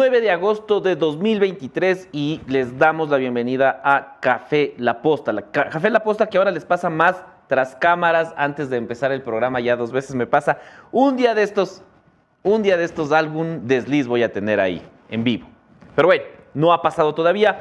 9 de agosto de 2023 y les damos la bienvenida a Café La Posta. Café La Posta que ahora les pasa más tras cámaras antes de empezar el programa, ya dos veces me pasa. Un día de estos, un día de estos algún desliz voy a tener ahí, en vivo. Pero bueno, no ha pasado todavía.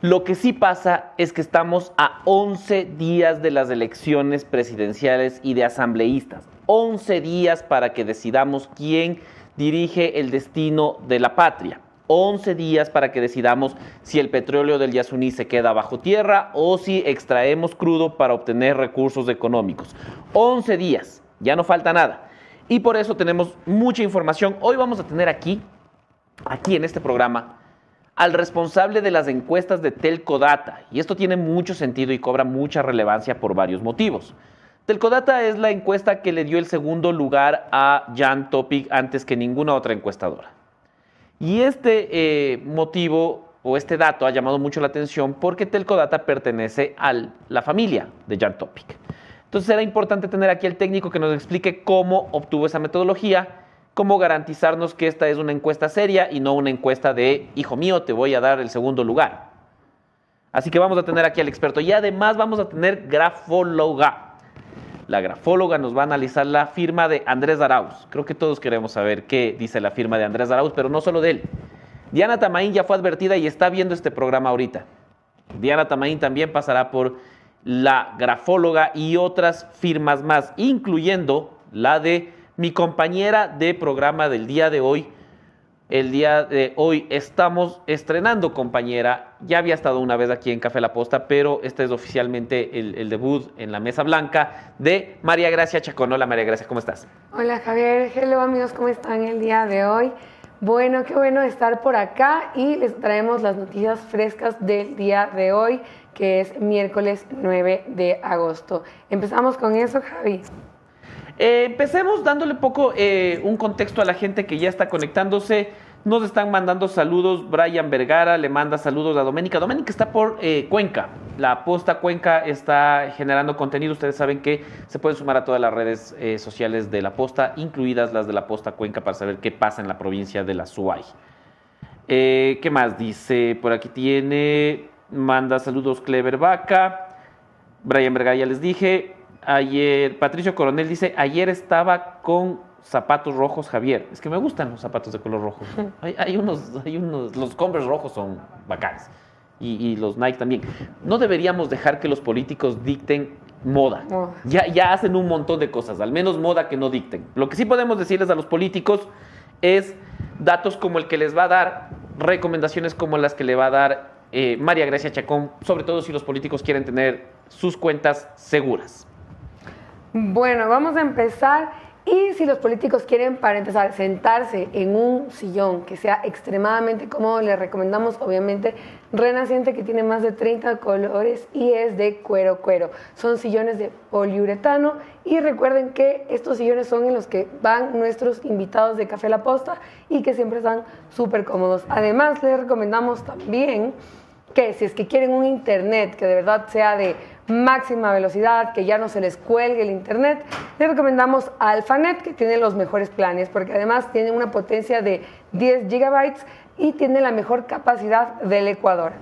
Lo que sí pasa es que estamos a 11 días de las elecciones presidenciales y de asambleístas. 11 días para que decidamos quién dirige el destino de la patria. 11 días para que decidamos si el petróleo del Yasuní se queda bajo tierra o si extraemos crudo para obtener recursos económicos. 11 días, ya no falta nada. Y por eso tenemos mucha información. Hoy vamos a tener aquí, aquí en este programa, al responsable de las encuestas de Telcodata. Y esto tiene mucho sentido y cobra mucha relevancia por varios motivos. Telcodata es la encuesta que le dio el segundo lugar a Jan Topic antes que ninguna otra encuestadora. Y este eh, motivo o este dato ha llamado mucho la atención porque Telcodata pertenece a la familia de Jan Topic. Entonces era importante tener aquí al técnico que nos explique cómo obtuvo esa metodología, cómo garantizarnos que esta es una encuesta seria y no una encuesta de, hijo mío, te voy a dar el segundo lugar. Así que vamos a tener aquí al experto y además vamos a tener grafóloga. La grafóloga nos va a analizar la firma de Andrés Arauz. Creo que todos queremos saber qué dice la firma de Andrés Arauz, pero no solo de él. Diana Tamaín ya fue advertida y está viendo este programa ahorita. Diana Tamaín también pasará por la grafóloga y otras firmas más, incluyendo la de mi compañera de programa del día de hoy, el día de hoy estamos estrenando compañera. Ya había estado una vez aquí en Café La Posta, pero este es oficialmente el, debut en la Mesa Blanca de María Gracia Chacón. Hola María Gracia, ¿cómo estás? Hola Javier, hello amigos, ¿cómo están el día de hoy? Bueno, qué bueno estar por acá y les traemos las noticias frescas del día de hoy, que es miércoles 9 de agosto. Empezamos con eso, Javi. Eh, empecemos dándole poco eh, un contexto a la gente que ya está conectándose. Nos están mandando saludos. Brian Vergara le manda saludos a Doménica. Doménica está por eh, Cuenca. La posta Cuenca está generando contenido. Ustedes saben que se pueden sumar a todas las redes sociales de la posta, incluidas las de la posta Cuenca, para saber qué pasa en la provincia de la Suay. ¿Qué más dice? Por aquí tiene. Manda saludos Clever Vaca. Brian Vergara ya les dije. Ayer, Patricio Coronel dice, ayer estaba con zapatos rojos Javier. Es que me gustan los zapatos de color rojo. Hay, unos, hay unos, los Converse rojos son bacanes. Y, los Nike también. No deberíamos dejar que los políticos dicten moda. Ya, ya hacen un montón de cosas, al menos moda que no dicten. Lo que sí podemos decirles a los políticos es datos como el que les va a dar, recomendaciones como las que le va a dar eh, María Grecia Chacón, sobre todo si los políticos quieren tener sus cuentas seguras. Bueno, vamos a empezar. Y si los políticos quieren, para empezar, sentarse en un sillón que sea extremadamente cómodo, les recomendamos obviamente Renaciente que tiene más de 30 colores y es de cuero cuero. Son sillones de poliuretano y recuerden que estos sillones son en los que van nuestros invitados de Café La Posta y que siempre están súper cómodos. Además, les recomendamos también que si es que quieren un internet que de verdad sea de máxima velocidad, que ya no se les cuelgue el internet, les recomendamos AlphaNet, que tiene los mejores planes, porque además tiene una potencia de 10 gigabytes y tiene la mejor capacidad del Ecuador.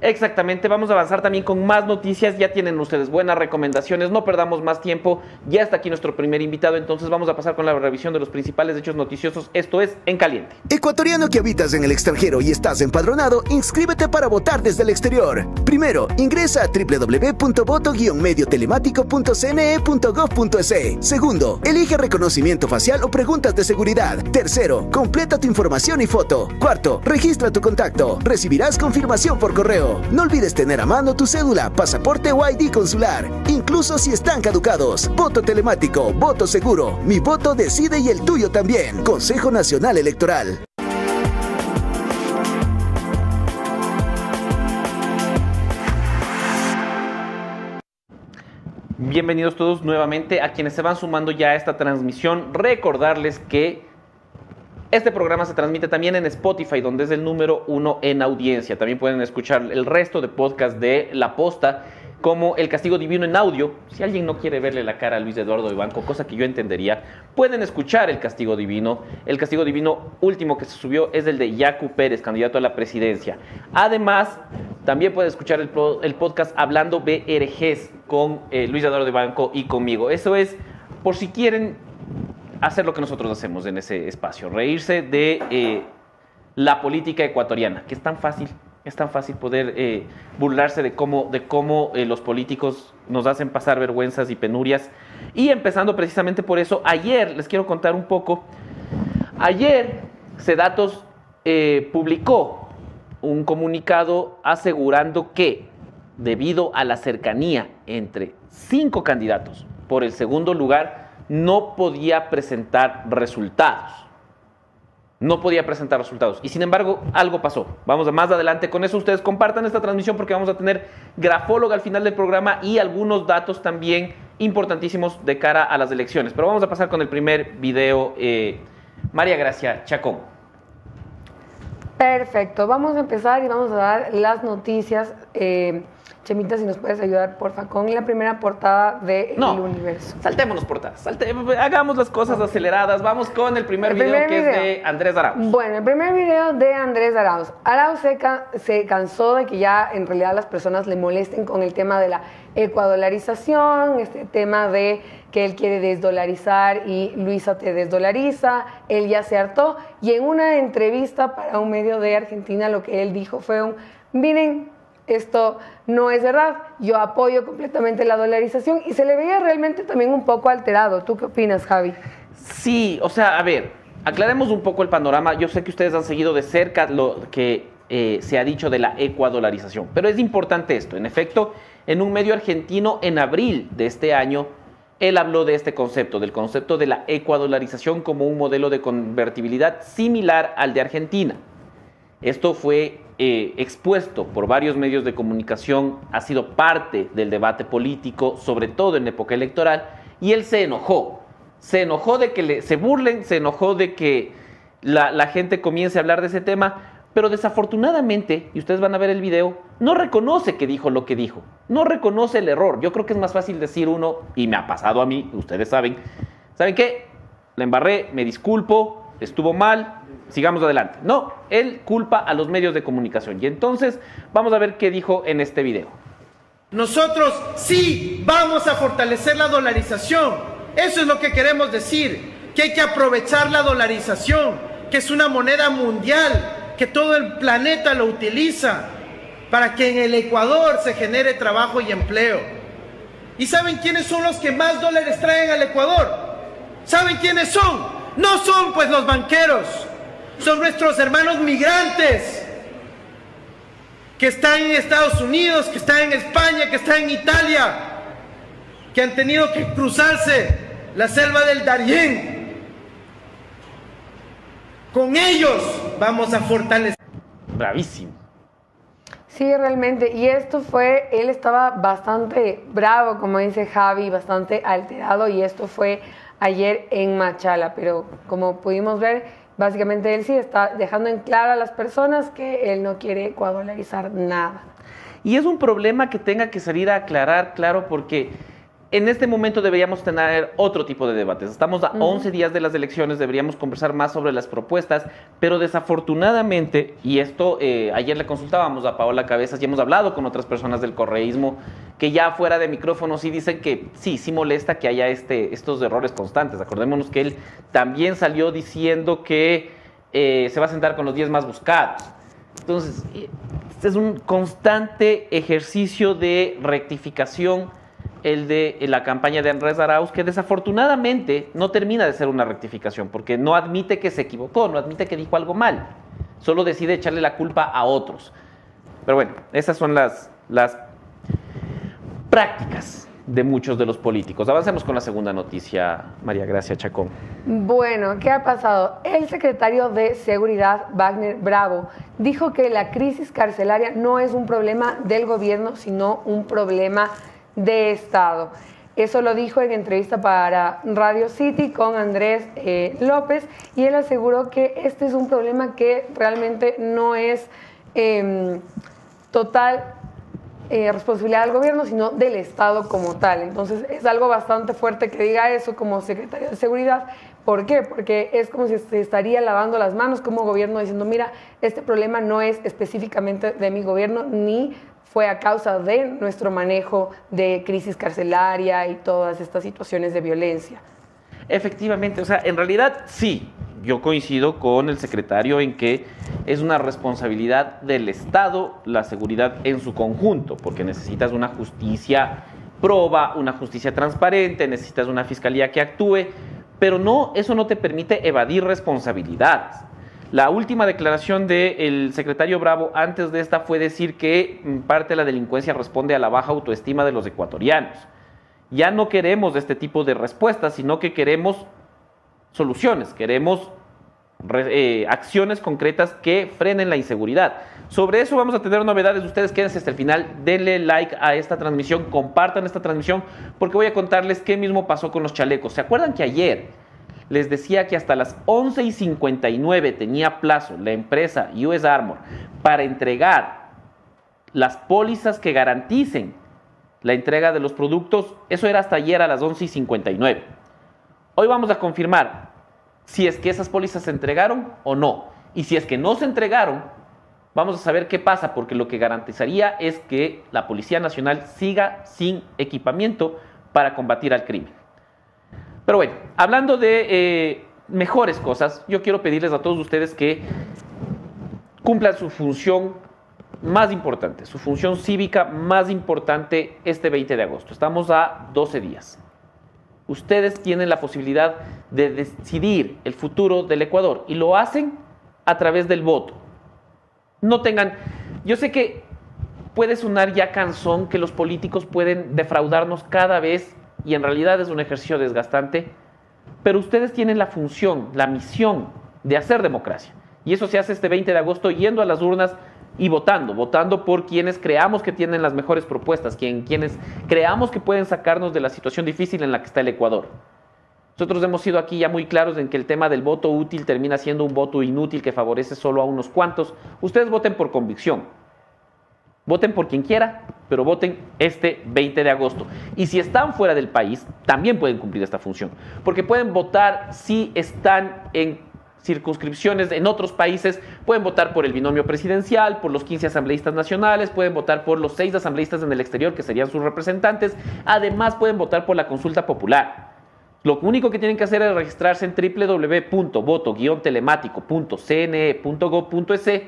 Exactamente, vamos a avanzar también con más noticias, ya tienen ustedes buenas recomendaciones, no perdamos más tiempo, ya está aquí nuestro primer invitado, entonces vamos a pasar con la revisión de los principales hechos noticiosos, esto es En Caliente. Ecuatoriano que habitas en el extranjero y estás empadronado, inscríbete para votar desde el exterior. Primero, ingresa a www.voto-mediotelemático.cne.gov.es. Segundo, elige reconocimiento facial o preguntas de seguridad. Tercero, completa tu información y foto. Cuarto, registra tu contacto. Recibirás confirmación por correo. No olvides tener a mano tu cédula, pasaporte o ID consular, incluso si están caducados. Voto telemático, voto seguro. Mi voto decide y el tuyo también. Consejo Nacional Electoral. Bienvenidos todos nuevamente a quienes se van sumando ya a esta transmisión. Recordarles que este programa se transmite también en Spotify, donde es el número uno en audiencia. También pueden escuchar el resto de podcasts de La Posta. como El Castigo Divino en audio. Si alguien no quiere verle la cara a Luis Eduardo de Banco, cosa que yo entendería, pueden escuchar El Castigo Divino. El Castigo Divino último que se subió es el de Yacu Pérez, candidato a la presidencia. Además, también pueden escuchar el, podcast Hablando BRGs con eh, Luis Eduardo de Banco y conmigo. Eso es por si quieren hacer lo que nosotros hacemos en ese espacio, reírse de eh, la política ecuatoriana, que es tan fácil es tan fácil poder eh, burlarse de cómo, de cómo eh, los políticos nos hacen pasar vergüenzas y penurias. Y empezando precisamente por eso, ayer les quiero contar un poco. Ayer Sedatos publicó un comunicado asegurando que debido a la cercanía entre cinco candidatos por el segundo lugar, no podía presentar resultados no podía presentar resultados. Y sin embargo, algo pasó. Vamos a más adelante con eso. Ustedes compartan esta transmisión porque vamos a tener grafóloga al final del programa y algunos datos también importantísimos de cara a las elecciones. Pero vamos a pasar con el primer video. Eh, María Gracia Chacón. Perfecto. Vamos a empezar y vamos a dar las noticias. Eh, Chemita, si nos puedes ayudar, porfa, con la primera portada de El Universo. Saltémonos portadas, hagamos las cosas aceleradas. Vamos con el primer, video que es de Andrés Arauz. Bueno, el primer video de Andrés Arauz. Arauz se, se cansó de que ya en realidad las personas le molesten con el tema de la ecuadolarización, este tema de que él quiere desdolarizar y Luisa te desdolariza, él ya se hartó y en una entrevista para un medio de Argentina lo que él dijo fue un, miren, esto no es verdad, yo apoyo completamente la dolarización y se le veía realmente también un poco alterado. ¿Tú qué opinas, Javi? Sí, o sea, a ver, aclaremos un poco el panorama. Yo sé que ustedes han seguido de cerca lo que eh, se ha dicho de la ecuadolarización, pero es importante esto. En efecto, en un medio argentino en abril de este año, él habló de este concepto, del concepto de la ecuadolarización como un modelo de convertibilidad similar al de Argentina. Esto fue eh, expuesto por varios medios de comunicación, ha sido parte del debate político, sobre todo en época electoral, y él se enojó. Se enojó de que le, se burlen, se enojó de que la, gente comience a hablar de ese tema, pero desafortunadamente, y ustedes van a ver el video, no reconoce que dijo lo que dijo, no reconoce el error. Yo creo que es más fácil decir uno, y me ha pasado a mí, ustedes saben, ¿saben qué? La embarré, me disculpo, estuvo mal, sigamos adelante. No, él culpa a los medios de comunicación. Y entonces vamos a ver qué dijo en este video. Nosotros sí vamos a fortalecer la dolarización. Eso es lo que queremos decir, que hay que aprovechar la dolarización, que es una moneda mundial, que todo el planeta lo utiliza para que en el Ecuador se genere trabajo y empleo. ¿Y saben quiénes son los que más dólares traen al Ecuador? ¿Saben quiénes son? No son pues los banqueros, son nuestros hermanos migrantes que están en Estados Unidos, que están en España, que están en Italia, que han tenido que cruzarse la selva del Darién. Con ellos vamos a fortalecer. Bravísimo. Sí, realmente. Y esto fue, él estaba bastante bravo, como dice Javi, bastante alterado y esto fue ayer en Machala, pero como pudimos ver, básicamente él sí está dejando en claro a las personas que él no quiere ecuadolarizar nada. Y es un problema que tenga que salir a aclarar, claro, porque en este momento deberíamos tener otro tipo de debates. Estamos a 11 días de las elecciones, deberíamos conversar más sobre las propuestas, pero desafortunadamente, y esto eh, ayer le consultábamos a Paola Cabezas y hemos hablado con otras personas del correísmo, que ya fuera de micrófono sí dicen que sí, sí molesta que haya este, estos errores constantes. Acordémonos que él también salió diciendo que eh, se va a sentar con los 10 más buscados. Entonces, este es un constante ejercicio de rectificación el de la campaña de Andrés Arauz, que desafortunadamente no termina de ser una rectificación, porque no admite que se equivocó, no admite que dijo algo mal, solo decide echarle la culpa a otros. Pero bueno, esas son las, las prácticas de muchos de los políticos. Avancemos con la segunda noticia, María Gracia Chacón. Bueno, ¿qué ha pasado? El secretario de Seguridad, Wagner Bravo, dijo que la crisis carcelaria no es un problema del gobierno, sino un problema de Estado. Eso lo dijo en entrevista para Radio City con Andrés eh, López y él aseguró que este es un problema que realmente no es em, total eh, responsabilidad del gobierno, sino del Estado como tal. Entonces es algo bastante fuerte que diga eso como secretario de Seguridad. ¿Por qué? Porque es como si se estaría lavando las manos como gobierno diciendo, mira, este problema no es específicamente de mi gobierno ni fue a causa de nuestro manejo de crisis carcelaria y todas estas situaciones de violencia. Efectivamente, o sea, en realidad sí, yo coincido con el secretario en que es una responsabilidad del Estado la seguridad en su conjunto, porque necesitas una justicia proba, una justicia transparente, necesitas una fiscalía que actúe, pero no, eso no te permite evadir responsabilidades. La última declaración del secretario Bravo antes de esta fue decir que mm, parte de la delincuencia responde a la baja autoestima de los ecuatorianos. Ya no queremos este tipo de respuestas, sino que queremos soluciones, queremos eh, acciones concretas que frenen la inseguridad. Sobre eso vamos a tener novedades. Ustedes quédense hasta el final, denle like a esta transmisión, compartan esta transmisión, porque voy a contarles qué mismo pasó con los chalecos. ¿Se acuerdan que ayer les decía que hasta las 11 y 59 tenía plazo la empresa US Armor para entregar las pólizas que garanticen la entrega de los productos? Eso era hasta ayer a las 11 y 59. Hoy vamos a confirmar si es que esas pólizas se entregaron o no. Y si es que no se entregaron, vamos a saber qué pasa, porque lo que garantizaría es que la Policía Nacional siga sin equipamiento para combatir al crimen. Pero bueno, hablando de eh, mejores cosas, yo quiero pedirles a todos ustedes que cumplan su función más importante, su función cívica más importante este 20 de agosto. Estamos a 12 días ustedes tienen la posibilidad de decidir el futuro del Ecuador y lo hacen a través del voto. No tengan, yo sé que puede sonar ya cansón que los políticos pueden defraudarnos cada vez y en realidad es un ejercicio desgastante, pero ustedes tienen la función, la misión de hacer democracia. Y eso se hace este 20 de agosto yendo a las urnas y votando, votando por quienes creamos que tienen las mejores propuestas, quien, quienes creamos que pueden sacarnos de la situación difícil en la que está el Ecuador. Nosotros hemos sido aquí ya muy claros en que el tema del voto útil termina siendo un voto inútil que favorece solo a unos cuantos. Ustedes voten por convicción. Voten por quien quiera, pero voten este 20 de agosto. Y si están fuera del país, también pueden cumplir esta función, porque pueden votar si están en circunscripciones en otros países pueden votar por el binomio presidencial, por los 15 asambleístas nacionales, pueden votar por los 6 asambleístas en el exterior que serían sus representantes, además pueden votar por la consulta popular. Lo único que tienen que hacer es registrarse en www.voto-telemático.cne.gov.es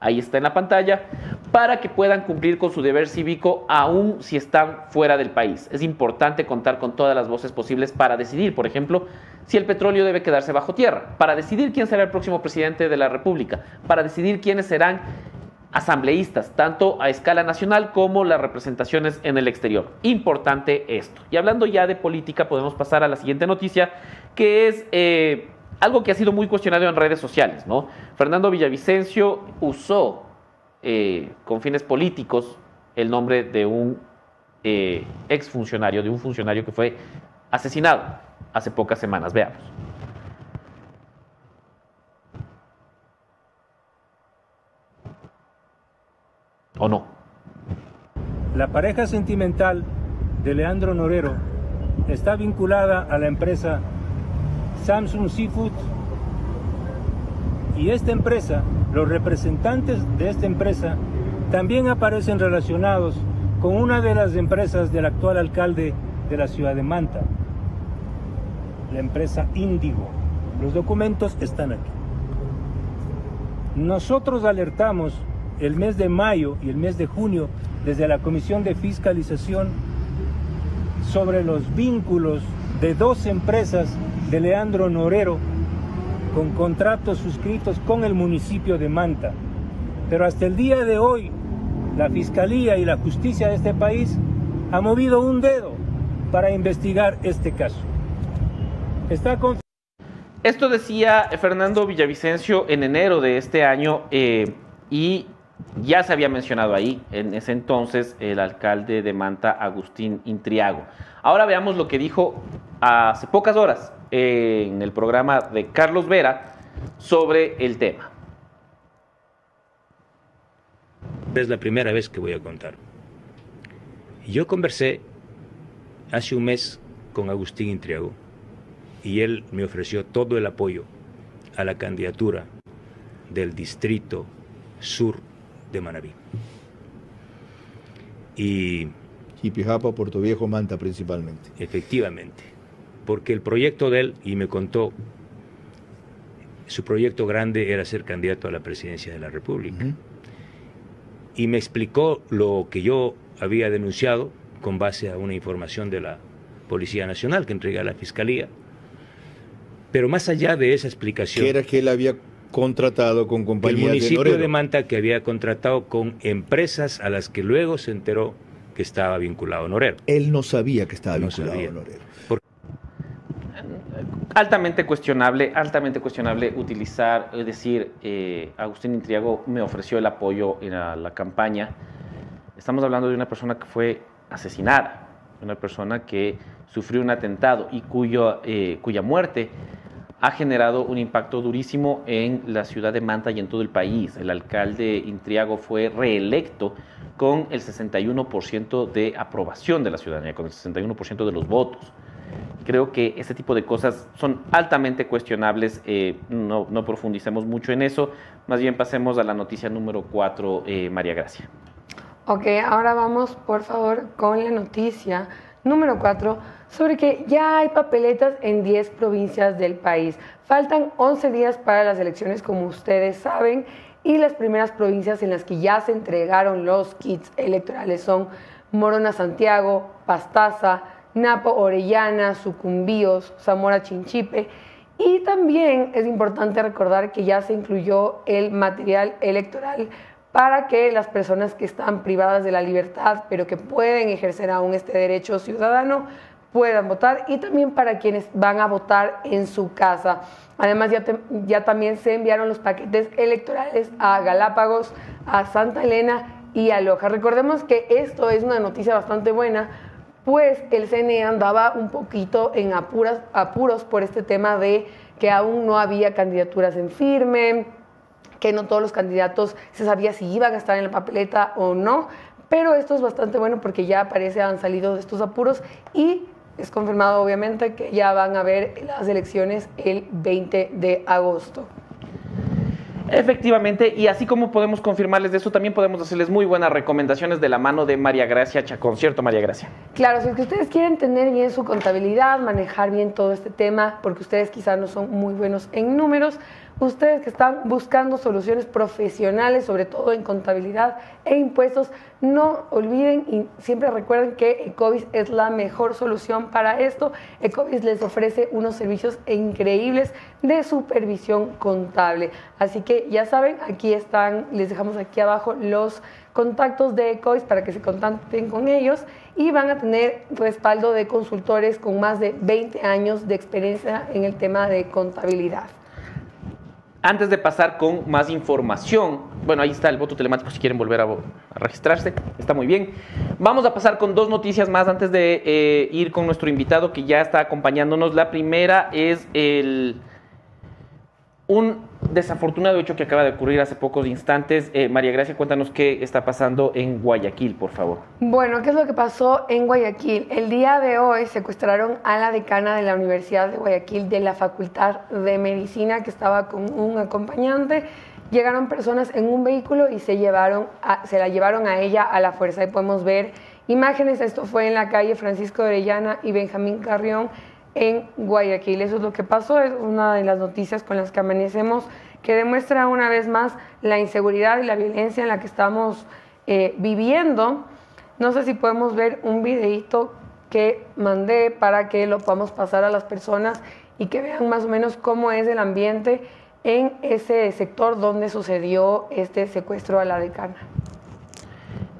ahí está en la pantalla, para que puedan cumplir con su deber cívico aún si están fuera del país. Es importante contar con todas las voces posibles para decidir, por ejemplo, si el petróleo debe quedarse bajo tierra, para decidir quién será el próximo presidente de la República, para decidir quiénes serán asambleístas, tanto a escala nacional como las representaciones en el exterior. Importante esto. Y hablando ya de política, podemos pasar a la siguiente noticia, que es... Eh, algo que ha sido muy cuestionado en redes sociales, ¿no? Fernando Villavicencio usó eh, con fines políticos el nombre de un eh, exfuncionario, de un funcionario que fue asesinado hace pocas semanas. Veamos. ¿O no? La pareja sentimental de Leandro Norero está vinculada a la empresa Samsung Seafood y esta empresa, los representantes de esta empresa también aparecen relacionados con una de las empresas del actual alcalde de la ciudad de Manta, la empresa Índigo. Los documentos están aquí. Nosotros alertamos el mes de mayo y el mes de junio desde la Comisión de Fiscalización sobre los vínculos de dos empresas de Leandro Norero con contratos suscritos con el municipio de Manta. Pero hasta el día de hoy, la Fiscalía y la Justicia de este país ha movido un dedo para investigar este caso. Está Esto decía Fernando Villavicencio en enero de este año eh, y ya se había mencionado ahí en ese entonces el alcalde de Manta, Agustín Intriago. Ahora veamos lo que dijo hace pocas horas en el programa de Carlos Vera sobre el tema. Es la primera vez que voy a contar. Yo conversé hace un mes con Agustín Intriago y él me ofreció todo el apoyo a la candidatura del distrito sur de Manabí. Y Jipijapa, Puerto Viejo, Manta principalmente. Efectivamente, porque el proyecto de él, y me contó, su proyecto grande era ser candidato a la presidencia de la República. Y me explicó lo que yo había denunciado con base a una información de la Policía Nacional que entrega a la Fiscalía. Pero más allá de esa explicación... Que era que él había contratado con compañías El municipio de, Manta que había contratado con empresas a las que luego se enteró que estaba vinculado a Norero. Él no sabía que estaba vinculado a Norero. Altamente cuestionable, altamente cuestionable utilizar, es decir, eh, Agustín Intriago me ofreció el apoyo en la, campaña. Estamos hablando de una persona que fue asesinada, una persona que sufrió un atentado y cuyo, eh, cuya muerte ha generado un impacto durísimo en la ciudad de Manta y en todo el país. El alcalde Intriago fue reelecto con el 61% de aprobación de la ciudadanía, con el 61% de los votos. Creo que este tipo de cosas son altamente cuestionables, eh, no, profundicemos mucho en eso, más bien pasemos a la noticia número 4, eh, María Gracia. Ok, ahora vamos por favor con la noticia número 4 sobre que ya hay papeletas en 10 provincias del país. Faltan 11 días para las elecciones, como ustedes saben, y las primeras provincias en las que ya se entregaron los kits electorales son Morona Santiago, Pastaza, Napo Orellana, Sucumbíos, Zamora Chinchipe. Y también es importante recordar que ya se incluyó el material electoral para que las personas que están privadas de la libertad, pero que pueden ejercer aún este derecho ciudadano, puedan votar y también para quienes van a votar en su casa. Además, ya, ya también se enviaron los paquetes electorales a Galápagos, a Santa Elena y a Loja. Recordemos que esto es una noticia bastante buena, pues el CNE andaba un poquito en apuros por este tema de que aún no había candidaturas en firme, que no todos los candidatos se sabía si iban a estar en la papeleta o no, pero esto es bastante bueno porque ya parece han salido de estos apuros y es confirmado obviamente que ya van a haber las elecciones el 20 de agosto. Efectivamente, y así como podemos confirmarles de eso, también podemos hacerles muy buenas recomendaciones de la mano de María Gracia Chacón, ¿cierto María Gracia? Claro, si es que ustedes quieren tener bien su contabilidad, manejar bien todo este tema, porque ustedes quizás no son muy buenos en números, Ustedes que están buscando soluciones profesionales, sobre todo en contabilidad e impuestos, no olviden y siempre recuerden que Ecovis es la mejor solución para esto. Ecovis les ofrece unos servicios increíbles de supervisión contable. Así que ya saben, aquí están, les dejamos aquí abajo los contactos de Ecovis para que se contacten con ellos y van a tener respaldo de consultores con más de 20 años de experiencia en el tema de contabilidad. Antes de pasar con más información, bueno, ahí está el voto telemático si quieren volver a, registrarse, está muy bien. Vamos a pasar con dos noticias más antes de eh, ir con nuestro invitado que ya está acompañándonos. La primera es el, un desafortunado hecho que acaba de ocurrir hace pocos instantes. Eh, María Gracia, cuéntanos qué está pasando en Guayaquil, por favor. Bueno, ¿qué es lo que pasó en Guayaquil? El día de hoy secuestraron a la decana de la Universidad de Guayaquil de la Facultad de Medicina que estaba con un acompañante. Llegaron personas en un vehículo y se, llevaron se la llevaron a ella a la fuerza. Ahí podemos ver imágenes. Esto fue en la calle Francisco de Orellana y Benjamín Carrión en Guayaquil. Eso es lo que pasó, es una de las noticias con las que amanecemos, que demuestra una vez más la inseguridad y la violencia en la que estamos eh, viviendo. No sé si podemos ver un videito que mandé para que lo podamos pasar a las personas y que vean más o menos cómo es el ambiente en ese sector donde sucedió este secuestro a la decana.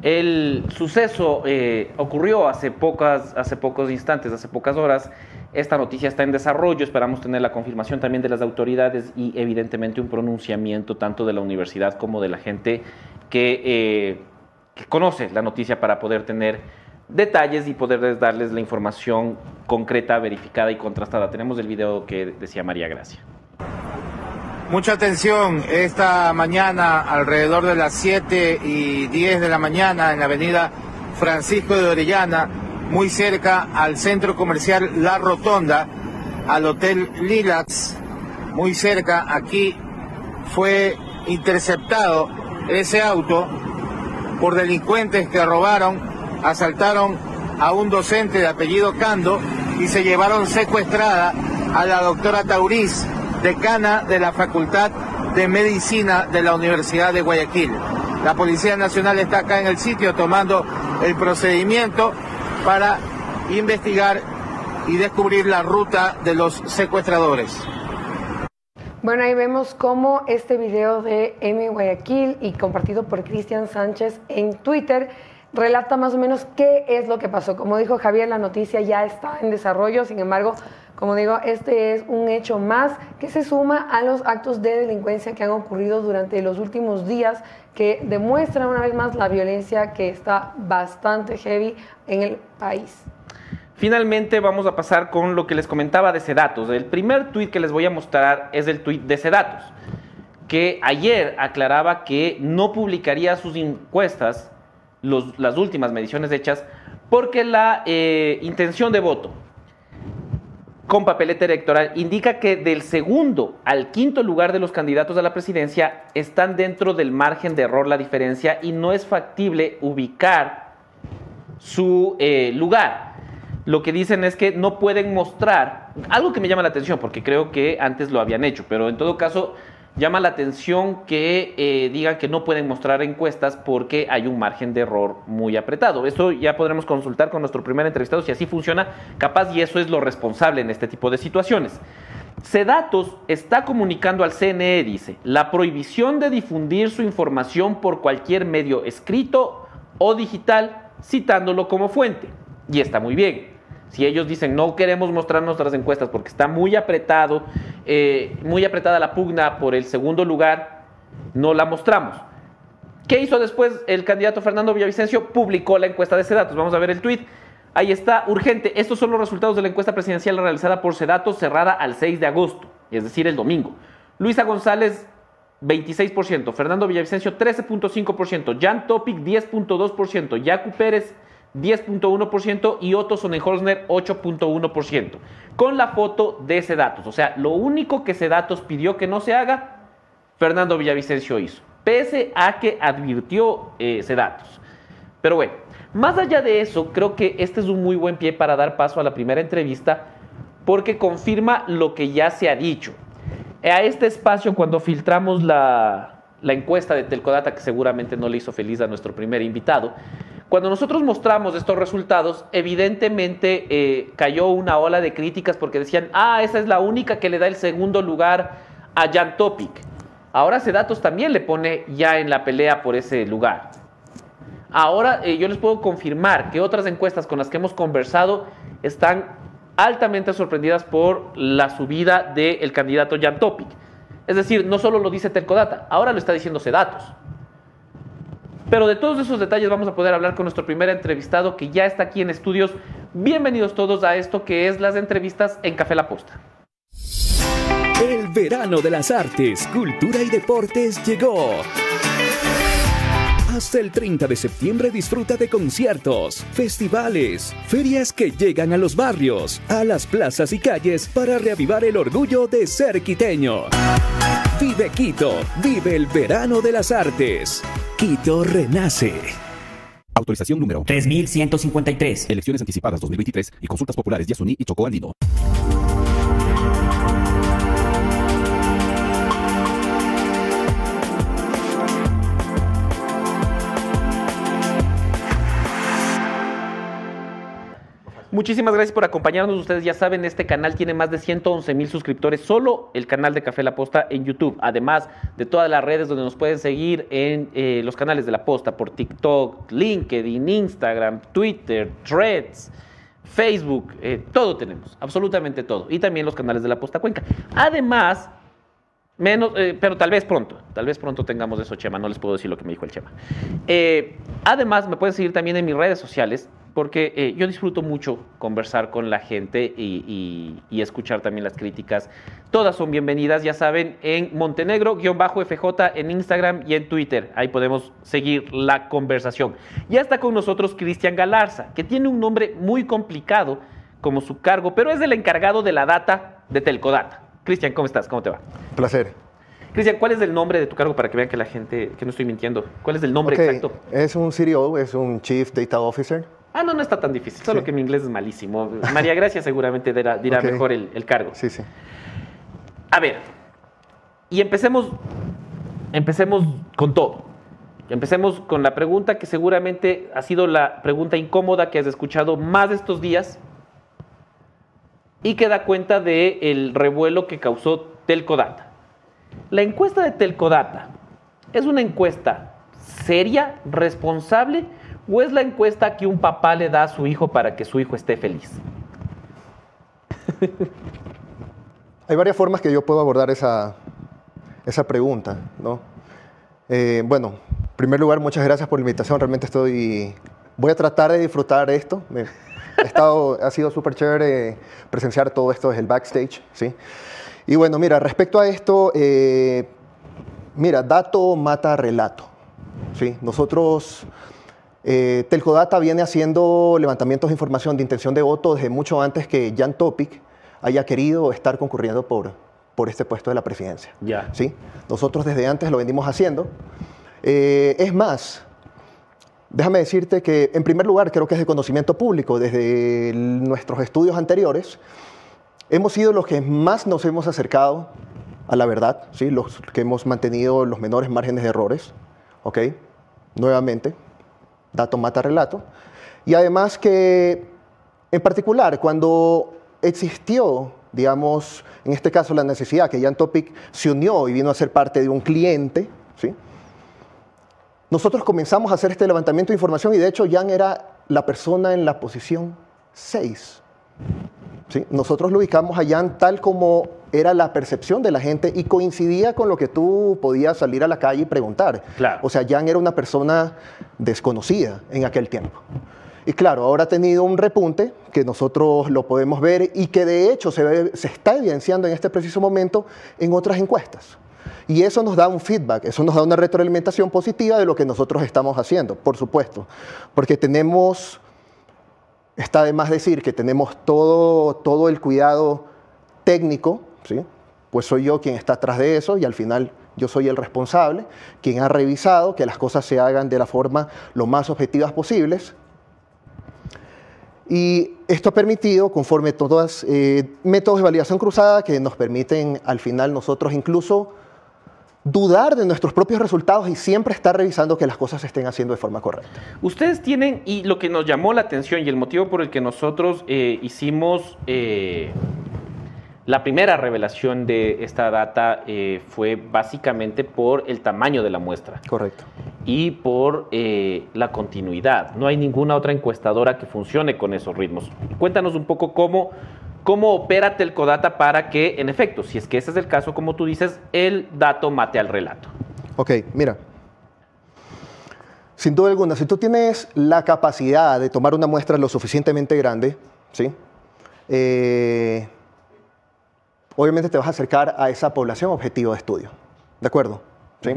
El suceso eh, ocurrió hace, pocas, hace pocos instantes, hace pocas horas, esta noticia está en desarrollo, esperamos tener la confirmación también de las autoridades y evidentemente un pronunciamiento tanto de la universidad como de la gente que, eh, conoce la noticia para poder tener detalles y poder darles la información concreta, verificada y contrastada. Tenemos el video que decía María Gracia. Mucha atención esta mañana alrededor de las 7 y 10 de la mañana en la avenida Francisco de Orellana, muy cerca al centro comercial La Rotonda, al Hotel Lilacs, muy cerca, aquí fue interceptado ese auto por delincuentes que robaron, asaltaron a un docente de apellido Cando y se llevaron secuestrada a la doctora Tauriz, decana de la Facultad de Medicina de la Universidad de Guayaquil. La Policía Nacional está acá en el sitio tomando el procedimiento para investigar y descubrir la ruta de los secuestradores. Bueno, ahí vemos cómo este video de M Guayaquil y compartido por Cristian Sánchez en Twitter relata más o menos qué es lo que pasó. Como dijo Javier, la noticia ya está en desarrollo, sin embargo, como digo, este es un hecho más que se suma a los actos de delincuencia que han ocurrido durante los últimos días, que demuestran una vez más la violencia que está bastante heavy en el país. Finalmente vamos a pasar con lo que les comentaba de Sedatos. El primer tuit que les voy a mostrar es el tuit de Sedatos, que ayer aclaraba que no publicaría sus encuestas, las últimas mediciones hechas, porque la eh, intención de voto con papeleta electoral indica que del segundo al quinto lugar de los candidatos a la presidencia están dentro del margen de error la diferencia y no es factible ubicar su eh, lugar. Lo que dicen es que no pueden mostrar, algo que me llama la atención, porque creo que antes lo habían hecho, pero en todo caso llama la atención que eh, digan que no pueden mostrar encuestas porque hay un margen de error muy apretado. Eso ya podremos consultar con nuestro primer entrevistado si así funciona, capaz y eso es lo responsable en este tipo de situaciones. Sedatos está comunicando al CNE, dice, la prohibición de difundir su información por cualquier medio escrito o digital, citándolo como fuente. Y está muy bien. Si ellos dicen no queremos mostrar nuestras encuestas porque está muy apretado, eh, muy apretada la pugna por el segundo lugar, no la mostramos. ¿Qué hizo después el candidato Fernando Villavicencio? Publicó la encuesta de Sedatos. Vamos a ver el tweet. Ahí está, urgente. Estos son los resultados de la encuesta presidencial realizada por Sedatos, cerrada al 6 de agosto, es decir, el domingo. Luisa González, 26%. Fernando Villavicencio, 13.5%. Jan Topic, 10.2%. Yacu Pérez, 10.1% y Otto Sonnenholzner 8.1%, con la foto de Sedatos. O sea, lo único que Sedatos pidió que no se haga, Fernando Villavicencio hizo, pese a que advirtió eh, Sedatos. Pero bueno, más allá de eso, creo que este es un muy buen pie para dar paso a la primera entrevista, porque confirma lo que ya se ha dicho. A este espacio, cuando filtramos la, la encuesta de Telcodata, que seguramente no le hizo feliz a nuestro primer invitado, cuando nosotros mostramos estos resultados, evidentemente eh, cayó una ola de críticas porque decían, ah, esa es la única que le da el segundo lugar a Jan Topic. Ahora Sedatos también le pone ya en la pelea por ese lugar. Ahora eh, yo les puedo confirmar que otras encuestas con las que hemos conversado están altamente sorprendidas por la subida del candidato Jan Topic. Es decir, no solo lo dice Telcodata, ahora lo está diciendo Sedatos. Pero de todos esos detalles vamos a poder hablar con nuestro primer entrevistado que ya está aquí en estudios. Bienvenidos todos a esto que es las entrevistas en Café La Posta. El verano de las artes, cultura y deportes llegó. Hasta el 30 de septiembre disfruta de conciertos, festivales, ferias que llegan a los barrios, a las plazas y calles para reavivar el orgullo de ser quiteño. Vive Quito, vive el verano de las artes. Quito renace. Autorización número 3153. Elecciones anticipadas 2023 y consultas populares Yasuní y Chocó Andino. Muchísimas gracias por acompañarnos. Ustedes ya saben, este canal tiene más de 111 mil suscriptores, solo el canal de Café La Posta en YouTube, además de todas las redes donde nos pueden seguir en eh, los canales de La Posta, por TikTok, LinkedIn, Instagram, Twitter, Threads. Facebook, eh, todo tenemos, absolutamente todo. Y también los canales de la Posta Cuenca. Además, menos, eh, pero tal vez pronto, tal vez pronto tengamos eso, Chema, no les puedo decir lo que me dijo el Chema. además, me pueden seguir también en mis redes sociales, porque eh, yo disfruto mucho conversar con la gente y, y- y escuchar también las críticas. Todas son bienvenidas, ya saben, en Montenegro-FJ en Instagram y en Twitter. Ahí podemos seguir la conversación. Ya está con nosotros Cristian Galarza, que tiene un nombre muy complicado como su cargo, pero es el encargado de la data de Telcodata. Cristian, ¿cómo estás? ¿Cómo te va? Placer. Cristian, ¿cuál es el nombre de tu cargo para que vean que la gente, que no estoy mintiendo? ¿Cuál es el nombre exacto? Es un CDO, es un Chief Data Officer. Ah, no, no está tan difícil, solo que mi inglés es malísimo. María Gracia seguramente dirá, dirá mejor el, el cargo. Sí, sí. A ver, y empecemos, empecemos con todo. Empecemos con la pregunta que seguramente ha sido la pregunta incómoda que has escuchado más estos días y que da cuenta del revuelo que causó Telcodata. La encuesta de Telcodata es una encuesta seria, responsable, o es la encuesta que un papá le da a su hijo para que su hijo esté feliz? Hay varias formas que yo puedo abordar esa, esa pregunta, ¿no? Eh, bueno, en primer lugar, muchas gracias por la invitación. Realmente estoy... Voy a tratar de disfrutar esto. he estado, ha sido súper chévere presenciar todo esto desde el backstage, ¿sí? Y bueno, mira, respecto a esto, eh, mira, dato mata relato, ¿sí? Nosotros... Eh, Telcodata viene haciendo levantamientos de información de intención de voto desde mucho antes que Jan Topic haya querido estar concurriendo por, por este puesto de la presidencia. Ya. ¿sí? Nosotros desde antes lo venimos haciendo. Eh, es más, déjame decirte que en primer lugar creo que es de conocimiento público. Desde nuestros estudios anteriores hemos sido los que más nos hemos acercado a la verdad, ¿sí? los que hemos mantenido los menores márgenes de errores. ¿ok? Nuevamente, dato mata relato. Y además que, en particular, cuando existió, digamos, en este caso la necesidad que Jan Topic se unió y vino a ser parte de un cliente, ¿sí? Nosotros comenzamos a hacer este levantamiento de información y de hecho Jan era la persona en la posición 6. ¿sí? Nosotros lo ubicamos a Jan tal como era la percepción de la gente y coincidía con lo que tú podías salir a la calle y preguntar. Claro. O sea, Jan era una persona desconocida en aquel tiempo. Y claro, ahora ha tenido un repunte que nosotros lo podemos ver y que de hecho se, ve- se está evidenciando en este preciso momento en otras encuestas. Y eso nos da un feedback, eso nos da una retroalimentación positiva de lo que nosotros estamos haciendo, por supuesto. Porque tenemos, está de más decir que tenemos todo, todo el cuidado técnico, ¿sí? pues soy yo quien está atrás de eso y al final yo soy el responsable, quien ha revisado que las cosas se hagan de la forma lo más objetivas posibles. Y esto ha permitido, conforme todos eh, métodos de validación cruzada que nos permiten al final nosotros incluso dudar de nuestros propios resultados y siempre estar revisando que las cosas se estén haciendo de forma correcta. Ustedes tienen, y lo que nos llamó la atención y el motivo por el que nosotros eh, hicimos eh, la primera revelación de esta data eh, fue básicamente por el tamaño de la muestra Correcto. y por la continuidad. No hay ninguna otra encuestadora que funcione con esos ritmos. Cuéntanos un poco cómo, cómo opera Telcodata para que, en efecto, si es que ese es el caso, como tú dices, el dato mate al relato. Ok, mira. Sin duda alguna, si tú tienes la capacidad de tomar una muestra lo suficientemente grande, ¿sí? Eh, obviamente te vas a acercar a esa población objetivo de estudio. ¿De acuerdo? ¿Sí?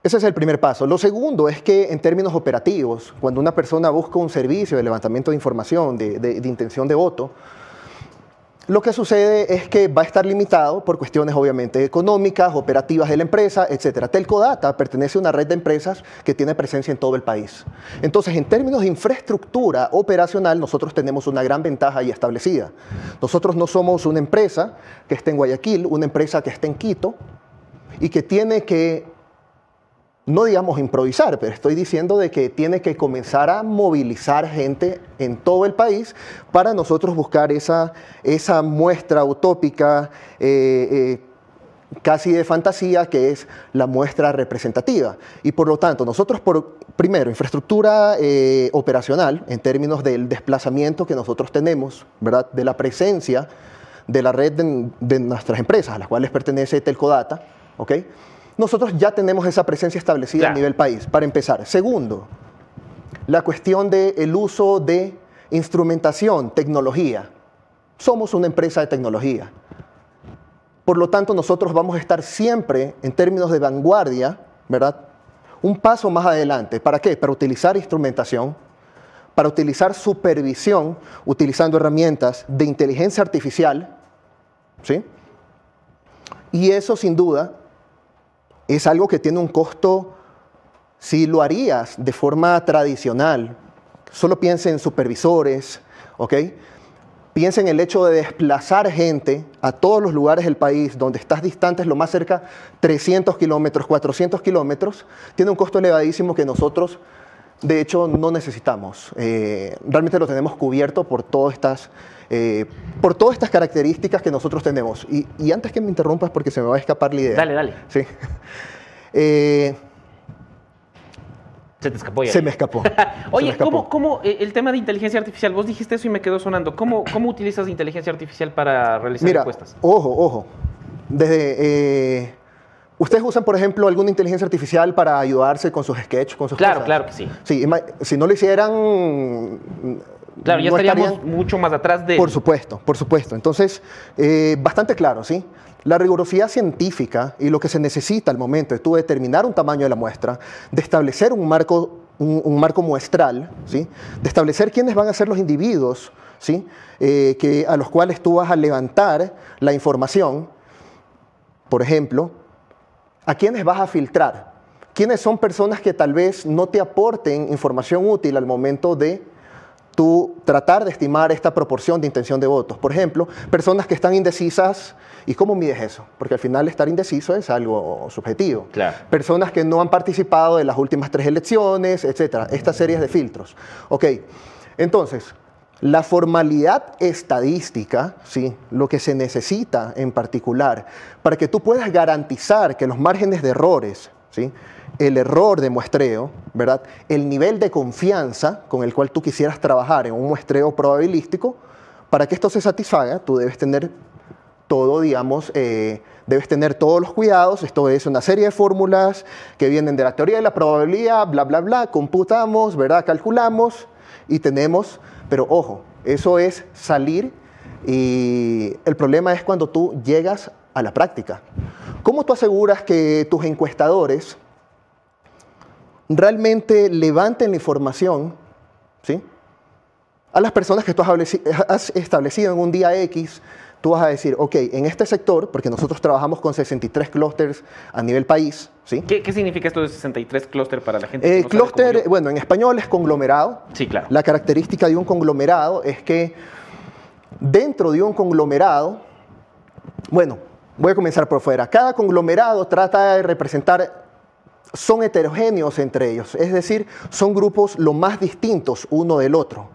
Ese es el primer paso. Lo segundo es que en términos operativos, cuando una persona busca un servicio de levantamiento de información, de, intención de voto, lo que sucede es que va a estar limitado por cuestiones obviamente económicas, operativas de la empresa, etc. Telcodata pertenece a una red de empresas que tiene presencia en todo el país. Entonces, en términos de infraestructura operacional, nosotros tenemos una gran ventaja ya establecida. Nosotros no somos una empresa que esté en Guayaquil, una empresa que esté en Quito y que tiene que no digamos improvisar, pero estoy diciendo de que tiene que comenzar a movilizar gente en todo el país para nosotros buscar esa, esa muestra utópica, eh, eh, casi de fantasía, que es la muestra representativa. Y por lo tanto, nosotros, por, primero, infraestructura eh, operacional, en términos del desplazamiento que nosotros tenemos, ¿verdad? de la presencia de la red de, de nuestras empresas, a las cuales pertenece Telcodata, ¿ok? Nosotros ya tenemos esa presencia establecida Claro. a nivel país, para empezar. Segundo, la cuestión del uso de instrumentación, tecnología. Somos una empresa de tecnología. Por lo tanto, nosotros vamos a estar siempre en términos de vanguardia, ¿verdad? Un paso más adelante. ¿Para qué? Para utilizar instrumentación, para utilizar supervisión, utilizando herramientas de inteligencia artificial, ¿sí? Y eso sin duda es algo que tiene un costo si lo harías de forma tradicional. Solo piensa en supervisores, ¿ok? Piensa en el hecho de desplazar gente a todos los lugares del país donde estás distante, lo más cerca, 300 kilómetros, 400 kilómetros, tiene un costo elevadísimo que nosotros, de hecho, no necesitamos. Eh, realmente lo tenemos cubierto por todas estas, eh, por todas estas características que nosotros tenemos. Y, y, antes que me interrumpas, porque se me va a escapar la idea. Dale, dale. Sí. Eh, se te escapó ya. Se me escapó. Oye, me escapó. ¿cómo, cómo eh, el tema de inteligencia artificial? Vos dijiste eso y me quedó sonando. ¿Cómo, cómo utilizas inteligencia artificial para realizar Mira, encuestas? Ojo, ojo. Desde. eh, ¿Ustedes usan, por ejemplo, alguna inteligencia artificial para ayudarse con sus sketches, con sus Claro, cosas? claro que sí. Sí, si no lo hicieran. Claro, ya no estaríamos estarían- mucho más atrás de. Por supuesto, por supuesto. Entonces, eh, bastante claro, ¿sí? La rigurosidad científica y lo que se necesita al momento de tú determinar un tamaño de la muestra, de establecer un marco, un, un marco muestral, ¿sí? De establecer quiénes van a ser los individuos, ¿sí? Eh, que, a los cuales tú vas a levantar la información, por ejemplo, a quiénes vas a filtrar. ¿Quiénes son personas que tal vez no te aporten información útil al momento de tú tratar de estimar esta proporción de intención de votos. Por ejemplo, personas que están indecisas, ¿y cómo mides eso? Porque al final estar indeciso es algo subjetivo. Claro. Personas que no han participado de las últimas tres elecciones, etcétera. Estas series de filtros. Ok, entonces, la formalidad estadística, ¿sí? lo que se necesita en particular, para que tú puedas garantizar que los márgenes de errores, ¿sí? El error de muestreo, ¿verdad? el nivel de confianza con el cual tú quisieras trabajar en un muestreo probabilístico, para que esto se satisfaga, tú debes tener todo, digamos, eh, debes tener todos los cuidados. Esto es una serie de fórmulas que vienen de la teoría de la probabilidad, bla, bla, bla, computamos, ¿verdad? Calculamos y tenemos, pero ojo, eso es salir y el problema es cuando tú llegas a la práctica. ¿Cómo tú aseguras que tus encuestadores realmente levanten la información, ¿sí? A las personas que tú has estableci- has establecido en un día X, tú vas a decir, ok, en este sector, porque nosotros trabajamos con 63 clústeres a nivel país, ¿sí? ¿Qué, qué significa esto de 63 clúster para la gente? que Eh, no clúster, bueno, en español es conglomerado. Sí, claro. La característica de un conglomerado es que dentro de un conglomerado, bueno, voy a comenzar por fuera. Cada conglomerado trata de representar, son heterogéneos entre ellos, es decir, son grupos lo más distintos uno del otro.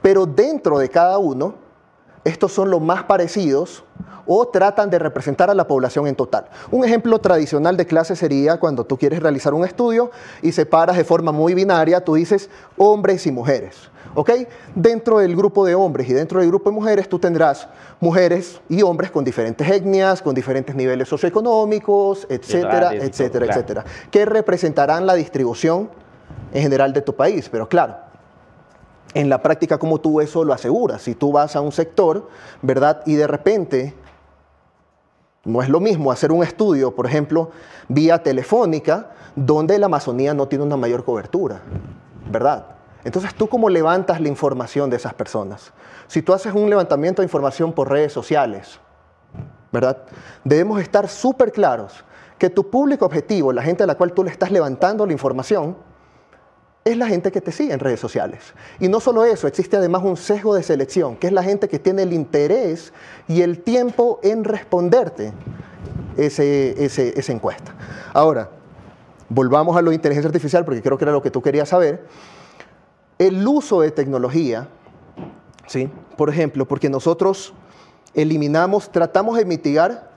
Pero dentro de cada uno, estos son los más parecidos o tratan de representar a la población en total. Un ejemplo tradicional de clase sería cuando tú quieres realizar un estudio y separas de forma muy binaria, tú dices hombres y mujeres. ¿ok? Dentro del grupo de hombres y dentro del grupo de mujeres tú tendrás mujeres y hombres con diferentes etnias, con diferentes niveles socioeconómicos, etcétera, etcétera, claro. etcétera, que representarán la distribución en general de tu país. Pero claro, en la práctica, ¿cómo tú eso lo aseguras? Si tú vas a un sector, ¿verdad? Y de repente, no es lo mismo hacer un estudio, por ejemplo, vía telefónica, donde la Amazonía no tiene una mayor cobertura, ¿verdad? Entonces, ¿tú cómo levantas la información de esas personas? Si tú haces un levantamiento de información por redes sociales, ¿verdad? Debemos estar súper claros que tu público objetivo, la gente a la cual tú le estás levantando la información, es la gente que te sigue en redes sociales. Y no solo eso, existe además un sesgo de selección, que es la gente que tiene el interés y el tiempo en responderte ese, ese- esa encuesta. Ahora, volvamos a lo de inteligencia artificial, porque creo que era lo que tú querías saber. El uso de tecnología, ¿sí? por ejemplo, porque nosotros eliminamos, tratamos de mitigar,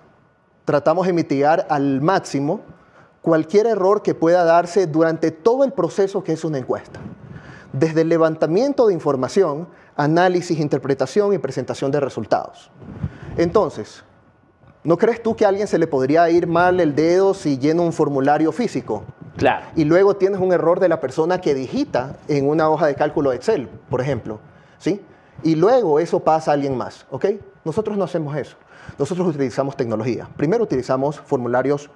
tratamos de mitigar al máximo cualquier error que pueda darse durante todo el proceso que es una encuesta. Desde el levantamiento de información, análisis, interpretación y presentación de resultados. Entonces, ¿no crees tú que a alguien se le podría ir mal el dedo si llena un formulario físico? Claro. Y luego tienes un error de la persona que digita en una hoja de cálculo de Excel, por ejemplo. ¿sí? Y luego eso pasa a alguien más. ¿ok? Nosotros no hacemos eso. Nosotros utilizamos tecnología. Primero utilizamos formularios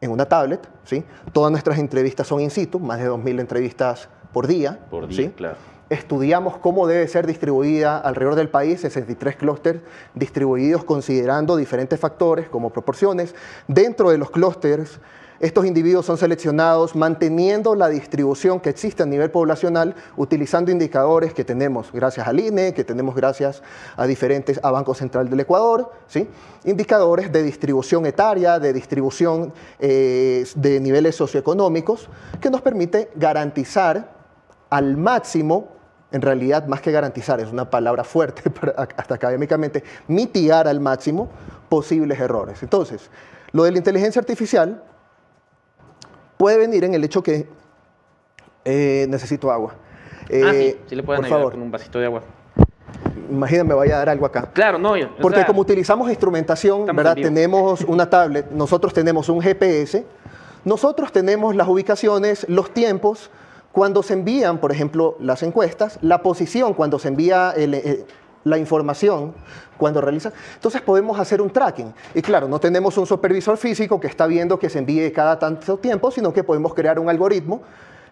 en una tablet. ¿sí? Todas nuestras entrevistas son in situ, más de 2.000 entrevistas por día. Por día, ¿sí? claro. Estudiamos cómo debe ser distribuida alrededor del país, 63 clústeres distribuidos considerando diferentes factores como proporciones. Dentro de los clústeres, estos individuos son seleccionados manteniendo la distribución que existe a nivel poblacional, utilizando indicadores que tenemos gracias al INE, que tenemos gracias a diferentes, a Banco Central del Ecuador, ¿sí? indicadores de distribución etaria, de distribución eh, de niveles socioeconómicos, que nos permite garantizar al máximo en realidad más que garantizar, es una palabra fuerte hasta académicamente, mitigar al máximo posibles errores. Entonces, lo de la inteligencia artificial puede venir en el hecho que eh, necesito agua. ah, Eh, sí, sí le pueden por ayudar favor, con un vasito de agua. imagínense, me vaya a dar algo acá. Claro, no. o Porque sea, como utilizamos instrumentación, ¿verdad? Tenemos una tablet, nosotros tenemos un GPS, nosotros tenemos las ubicaciones, los tiempos, cuando se envían, por ejemplo, las encuestas, la posición cuando se envía el, eh, la información, cuando realiza. Entonces podemos hacer un tracking. Y claro, no tenemos un supervisor físico que está viendo que se envíe cada tanto tiempo, sino que podemos crear un algoritmo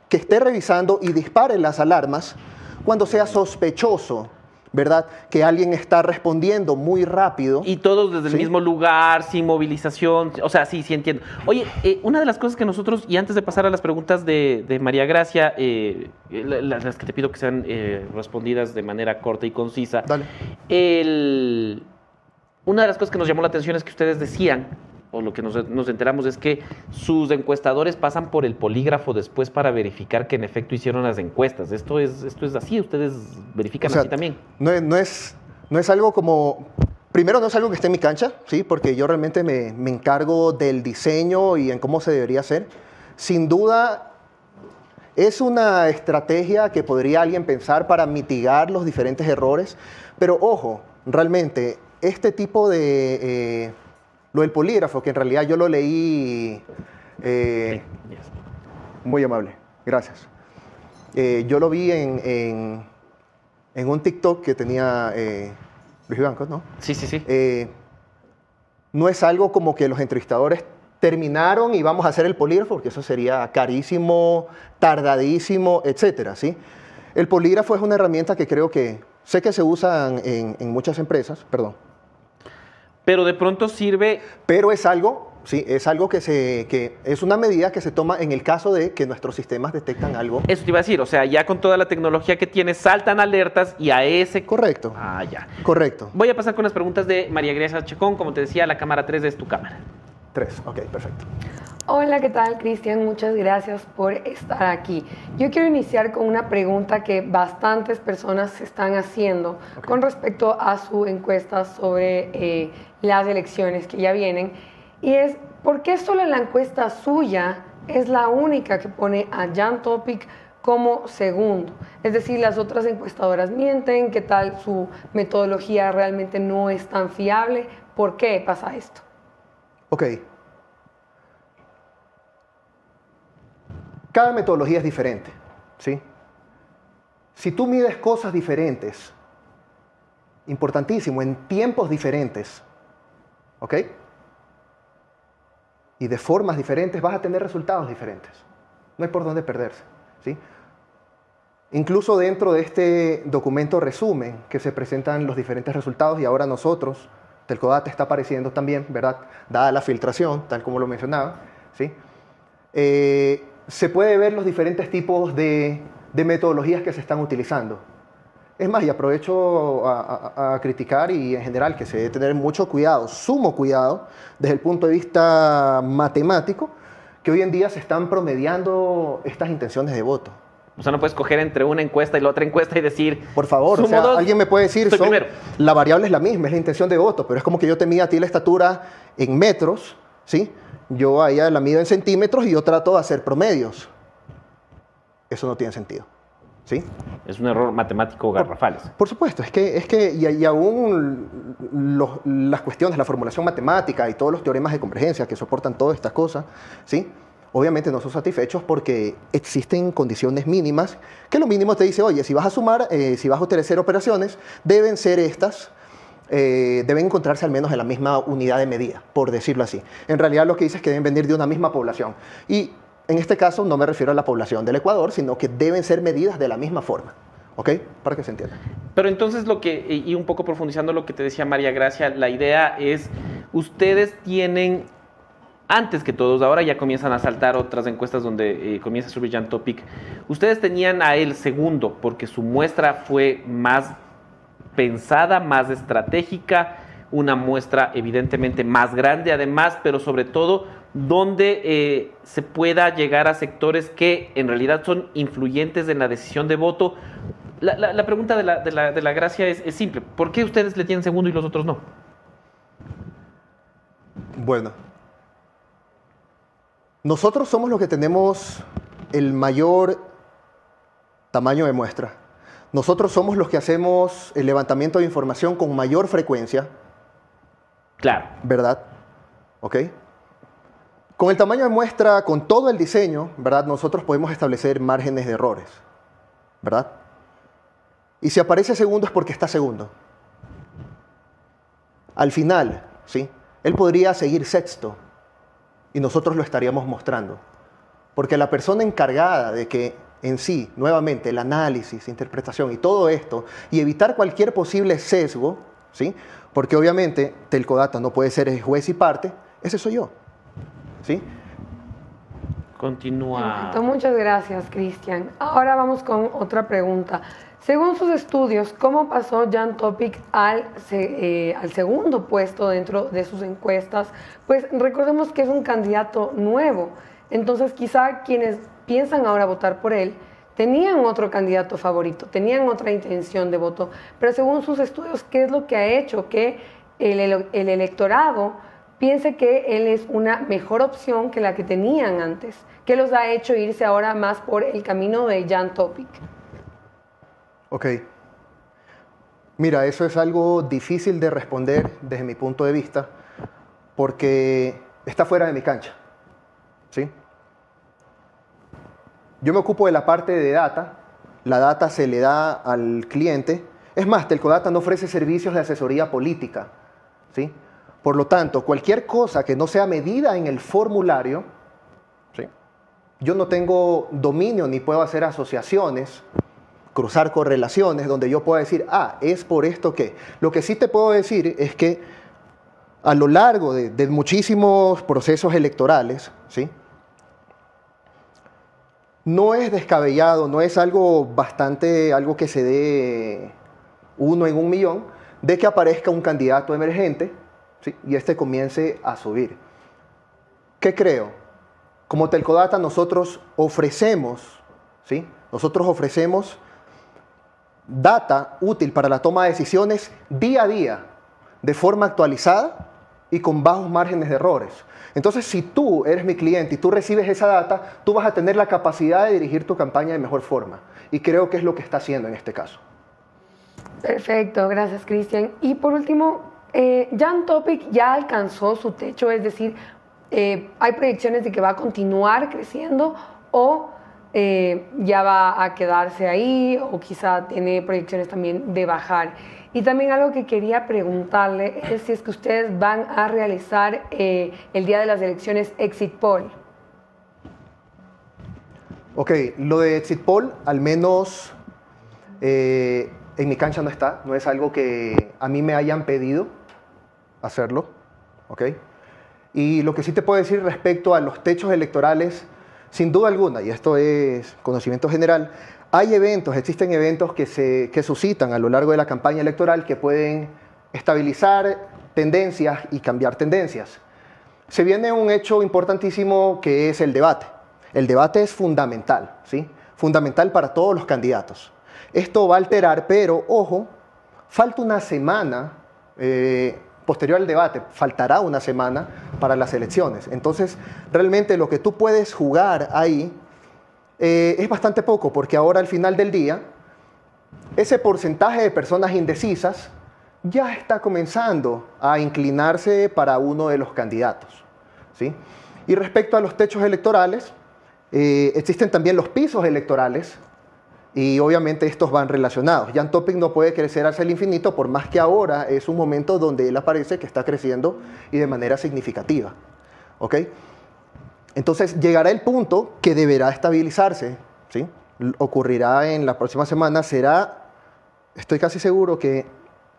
que esté revisando y dispare las alarmas cuando sea sospechoso, ¿verdad? Que alguien está respondiendo muy rápido. Y todos desde Sí. el mismo lugar, sin movilización. O sea, sí, sí entiendo. Oye, eh, una de las cosas que nosotros, y antes de pasar a las preguntas de, de María Gracia, eh, la- la- las que te pido que sean eh, respondidas de manera corta y concisa. Dale. El- una de las cosas que nos llamó la atención es que ustedes decían, o lo que nos, nos enteramos es que sus encuestadores pasan por el polígrafo después para verificar que en efecto hicieron las encuestas. Esto es, esto es así, ustedes verifican O sea, así también. No es, no, es, no es algo como... Primero, no es algo que esté en mi cancha, ¿sí? porque yo realmente me, me encargo del diseño y en cómo se debería hacer. Sin duda, es una estrategia que podría alguien pensar para mitigar los diferentes errores, pero ojo, realmente, este tipo de... eh, lo del polígrafo, que en realidad yo lo leí... eh, muy amable, gracias. Eh, yo lo vi en, en, en un TikTok que tenía eh, Luis Bancos, ¿no? Sí, sí, sí. No es algo como que los entrevistadores terminaron y vamos a hacer el polígrafo, porque eso sería carísimo, tardadísimo, etcétera, ¿sí? El polígrafo es una herramienta que creo que sé que se usa en, en muchas empresas, perdón, Pero de pronto sirve pero es algo, sí, es algo que se, que es una medida que se toma en el caso de que nuestros sistemas detectan algo. Eso te iba a decir, o sea, ya con toda la tecnología que tiene, saltan alertas y a ese... Correcto, Ah, ya. correcto. Voy a pasar con las preguntas de María Grecia Chacón. Como te decía, la cámara 3 es tu cámara. Tres, ok, perfecto. Hola, ¿qué tal, Cristian? Muchas gracias por estar aquí. Yo quiero iniciar con una pregunta que bastantes personas se están haciendo con respecto a su encuesta sobre eh, las elecciones que ya vienen. Y es, ¿por qué solo la encuesta suya es la única que pone a Jan Topic como segundo? Es decir, las otras encuestadoras mienten, ¿qué tal su metodología realmente no es tan fiable? ¿Por qué pasa esto? Ok. Cada metodología es diferente, ¿sí? Si tú mides cosas diferentes, importantísimo, en tiempos diferentes, ¿ok? Y de formas diferentes vas a tener resultados diferentes. No hay por dónde perderse, ¿sí? Incluso dentro de este documento resumen que se presentan los diferentes resultados y ahora nosotros, Telcodate está apareciendo también, ¿verdad? Dada la filtración, tal como lo mencionaba, ¿sí? Eh, se puede ver los diferentes tipos de, de metodologías que se están utilizando. Es más, y aprovecho a, a- a criticar y en general que se debe tener mucho cuidado, sumo cuidado, desde el punto de vista matemático, que hoy en día se están promediando estas intenciones de voto. O sea, no puedes coger entre una encuesta y la otra encuesta y decir... Por favor, o Sumo sea, dos, alguien me puede decir, son- la variable es la misma, es la intención de voto, pero es como que yo te mida a ti la estatura en metros, ¿sí? Yo a ella la mido en centímetros y yo trato de hacer promedios. Eso no tiene sentido, ¿sí? Es un error matemático garrafales. Por supuesto, es que, es que y, y aún los- las cuestiones, la formulación matemática y todos los teoremas de convergencia que soportan todas estas cosas, ¿sí? obviamente no son satisfechos porque existen condiciones mínimas, que lo mínimo te dice, oye, si vas a sumar, eh, si vas a utilizar operaciones, deben ser estas, eh, deben encontrarse al menos en la misma unidad de medida, por decirlo así. En realidad lo que dice es que deben venir de una misma población. Y en este caso no me refiero a la población del Ecuador, sino que deben ser medidas de la misma forma. ¿Ok? Para que se entienda. Pero entonces lo que, y un poco profundizando lo que te decía María Gracia, la idea es, ustedes tienen antes que todos, ahora ya comienzan a saltar otras encuestas donde eh, comienza a subir Jan Topic. Ustedes tenían a él segundo porque su muestra fue más pensada, más estratégica, una muestra evidentemente más grande además, pero sobre todo donde eh, se pueda llegar a sectores que en realidad son influyentes en la decisión de voto. La, pregunta de la, gracia es, es simple, ¿por qué ustedes le tienen segundo y los otros no? Bueno, nosotros somos los que tenemos el mayor tamaño de muestra. Nosotros somos los que hacemos el levantamiento de información con mayor frecuencia. Claro. ¿Verdad? ¿Ok? Con el tamaño de muestra, con todo el diseño, ¿verdad? Nosotros podemos establecer márgenes de errores. ¿Verdad? Y si aparece segundo es porque está segundo. Al final, ¿sí? Él podría seguir sexto, y nosotros lo estaríamos mostrando. Porque la persona encargada de que en sí, nuevamente, el análisis, interpretación y todo esto, y evitar cualquier posible sesgo, ¿sí? porque obviamente Telcodata no puede ser juez y parte, ese soy yo. ¿sí? Continúa. Muchas gracias, Cristian. Ahora vamos con otra pregunta. Según sus estudios, ¿cómo pasó Jan Topic al, eh, al segundo puesto dentro de sus encuestas? Pues recordemos que es un candidato nuevo. Entonces quizá quienes piensan ahora votar por él tenían otro candidato favorito, tenían otra intención de voto. Pero según sus estudios, ¿qué es lo que ha hecho que el, el electorado piense que él es una mejor opción que la que tenían antes? ¿Qué los ha hecho irse ahora más por el camino de Jan Topic? Ok. Mira, eso es algo difícil de responder desde mi punto de vista porque está fuera de mi cancha. ¿Sí? Yo me ocupo de la parte de data. La data se le da al cliente. Es más, Telcodata no ofrece servicios de asesoría política. ¿sí? Por lo tanto, cualquier cosa que no sea medida en el formulario, ¿sí? yo no tengo dominio ni puedo hacer asociaciones cruzar correlaciones donde yo pueda decir, ah, es por esto que. Lo que sí te puedo decir es que a lo largo de, muchísimos procesos electorales, ¿sí? No es descabellado, no es algo bastante, algo que se dé uno en un millón, de que aparezca un candidato emergente ¿sí? y este comience a subir. ¿Qué creo? Como Telcodata nosotros ofrecemos, ¿sí? nosotros ofrecemos data útil para la toma de decisiones día a día, de forma actualizada y con bajos márgenes de errores. Entonces, si tú eres mi cliente y tú recibes esa data, tú vas a tener la capacidad de dirigir tu campaña de mejor forma. Y creo que es lo que está haciendo en este caso. Perfecto, gracias Cristian. Y por último, eh, Jan Topic ya alcanzó su techo, es decir, eh, hay proyecciones de que va a continuar creciendo o eh, ya va a quedarse ahí o quizá tiene proyecciones también de bajar. Y también algo que quería preguntarle es si es que ustedes van a realizar eh, el día de las elecciones Exit Poll. Ok, lo de Exit Poll al menos eh, en mi cancha no está, no es algo que a mí me hayan pedido hacerlo, ¿ok? Y lo que sí te puedo decir respecto a los techos electorales, sin duda alguna, y esto es conocimiento general, hay eventos, existen eventos que se que suscitan a lo largo de la campaña electoral que pueden estabilizar tendencias y cambiar tendencias. Se viene un hecho importantísimo que es el debate. El debate es fundamental, ¿sí? Fundamental para todos los candidatos. Esto va a alterar, pero ojo, falta una semana eh, posterior al debate, faltará una semana para las elecciones. Entonces, realmente lo que tú puedes jugar ahí eh, es bastante poco, porque ahora al final del día, ese porcentaje de personas indecisas ya está comenzando a inclinarse para uno de los candidatos. ¿sí? Y respecto a los techos electorales, eh, existen también los pisos electorales y obviamente estos van relacionados. Jan Topic no puede crecer hacia el infinito por más que ahora es un momento donde él aparece que está creciendo y de manera significativa. ¿Ok? Entonces llegará el punto que deberá estabilizarse. ¿sí? Ocurrirá en la próxima semana. Será, estoy casi seguro que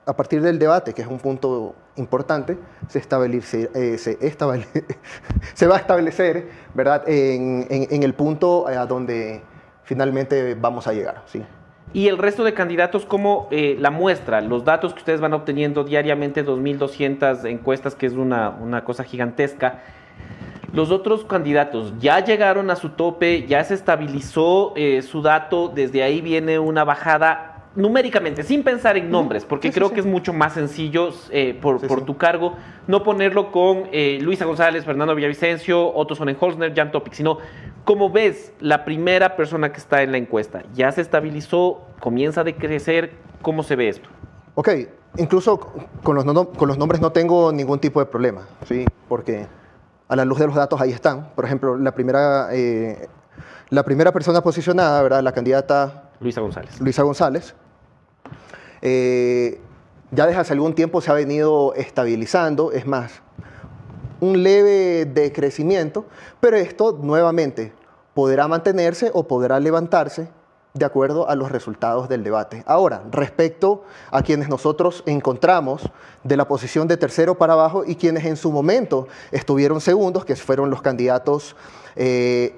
a partir del debate, que es un punto importante, se, eh, se, va a establecer ¿verdad? En, el punto a donde finalmente vamos a llegar. ¿sí? Y el resto de candidatos, ¿cómo eh, la muestra? Los datos que ustedes van obteniendo diariamente, 2.200 encuestas, que es una, una cosa gigantesca. Los otros candidatos ya llegaron a su tope, ya se estabilizó eh, su dato, desde ahí viene una bajada numéricamente, sin pensar en nombres, porque creo que es mucho más sencillo eh, por, tu cargo no ponerlo con eh, Luisa González, Fernando Villavicencio, Otto Sonnenholzner, Jan Topic, sino como ves la primera persona que está en la encuesta, ya se estabilizó, comienza a decrecer, ¿cómo se ve esto? Ok, incluso con los, con los nombres no tengo ningún tipo de problema, ¿sí? porque a la luz de los datos ahí están. Por ejemplo, la primera, eh, la primera persona posicionada, ¿verdad? la candidata Luisa González. Luisa González, eh, ya desde hace algún tiempo se ha venido estabilizando, es más, un leve decrecimiento, pero esto nuevamente podrá mantenerse o podrá levantarse de acuerdo a los resultados del debate. Ahora, respecto a quienes nosotros encontramos de la posición de tercero para abajo y quienes en su momento estuvieron segundos, que fueron los candidatos eh,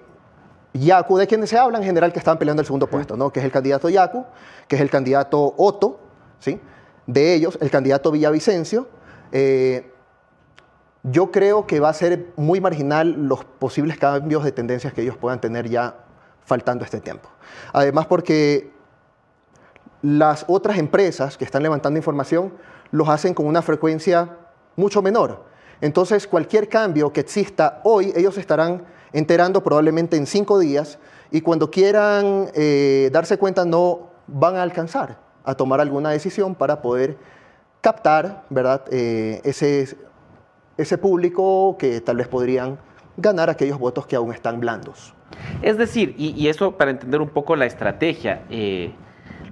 de quienes se habla en general que están peleando el segundo puesto, ¿no? que es el candidato Yacu, que es el candidato Otto, ¿sí? de ellos, el candidato Villavicencio. Eh, yo creo que va a ser muy marginal los posibles cambios de tendencias que ellos puedan tener ya faltando este tiempo. Además porque las otras empresas que están levantando información los hacen con una frecuencia mucho menor. Entonces cualquier cambio que exista hoy, ellos estarán enterando probablemente en cinco días y cuando quieran eh, darse cuenta no van a alcanzar a tomar alguna decisión para poder captar ¿verdad? Eh, ese, ese público que tal vez podrían ganar aquellos votos que aún están blandos. Es decir, y, eso para entender un poco la estrategia, eh,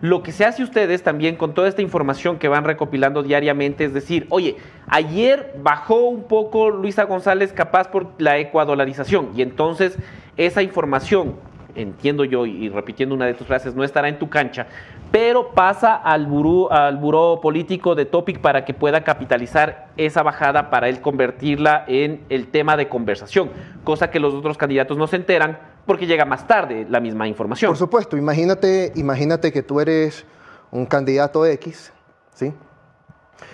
lo que se hace ustedes también con toda esta información que van recopilando diariamente, es decir, oye, ayer bajó un poco Luisa González capaz por la ecuadolarización y entonces esa información, entiendo yo y repitiendo una de tus frases, no estará en tu cancha, pero pasa al buró, al político de Topic para que pueda capitalizar esa bajada para él convertirla en el tema de conversación, cosa que los otros candidatos no se enteran porque llega más tarde la misma información. Por supuesto, imagínate, imagínate que tú eres un candidato X, ¿sí?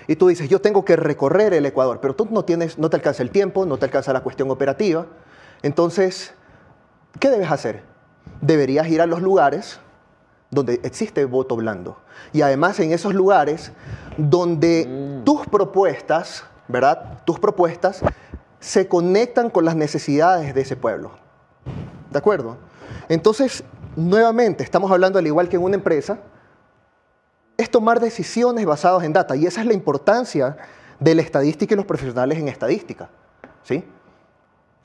Y tú dices, yo tengo que recorrer el Ecuador, pero tú no, tienes, no te alcanza el tiempo, no te alcanza la cuestión operativa. Entonces, ¿qué debes hacer? Deberías ir a los lugares donde existe voto blando. Y además en esos lugares donde mm. tus propuestas, ¿verdad? Tus propuestas se conectan con las necesidades de ese pueblo. ¿De acuerdo? Entonces, nuevamente, estamos hablando al igual que en una empresa, es tomar decisiones basadas en data. Y esa es la importancia de la estadística y los profesionales en estadística. ¿Sí?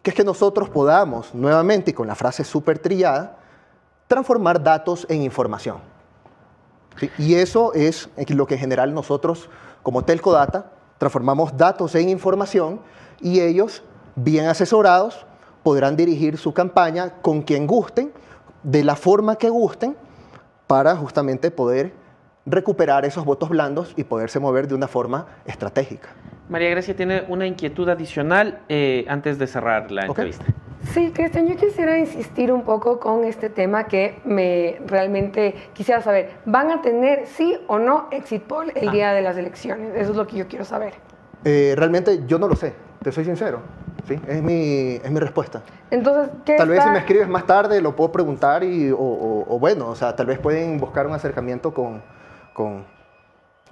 Que es que nosotros podamos, nuevamente, y con la frase súper trillada, transformar datos en información. Y eso es lo que en general nosotros, como Telco Data, transformamos datos en información y ellos, bien asesorados, podrán dirigir su campaña con quien gusten, de la forma que gusten, para justamente poder recuperar esos votos blandos y poderse mover de una forma estratégica. María Grecia tiene una inquietud adicional eh, antes de cerrar la entrevista. Sí, Cristian, yo quisiera insistir un poco con este tema que me realmente quisiera saber. ¿Van a tener sí o no exit poll el ah. día de las elecciones? Eso es lo que yo quiero saber. Eh, realmente yo no lo sé, te soy sincero. Sí, es mi, es mi respuesta. Entonces, ¿qué Tal vez si me escribes más tarde lo puedo preguntar y, o, bueno, o sea, tal vez pueden buscar un acercamiento con, con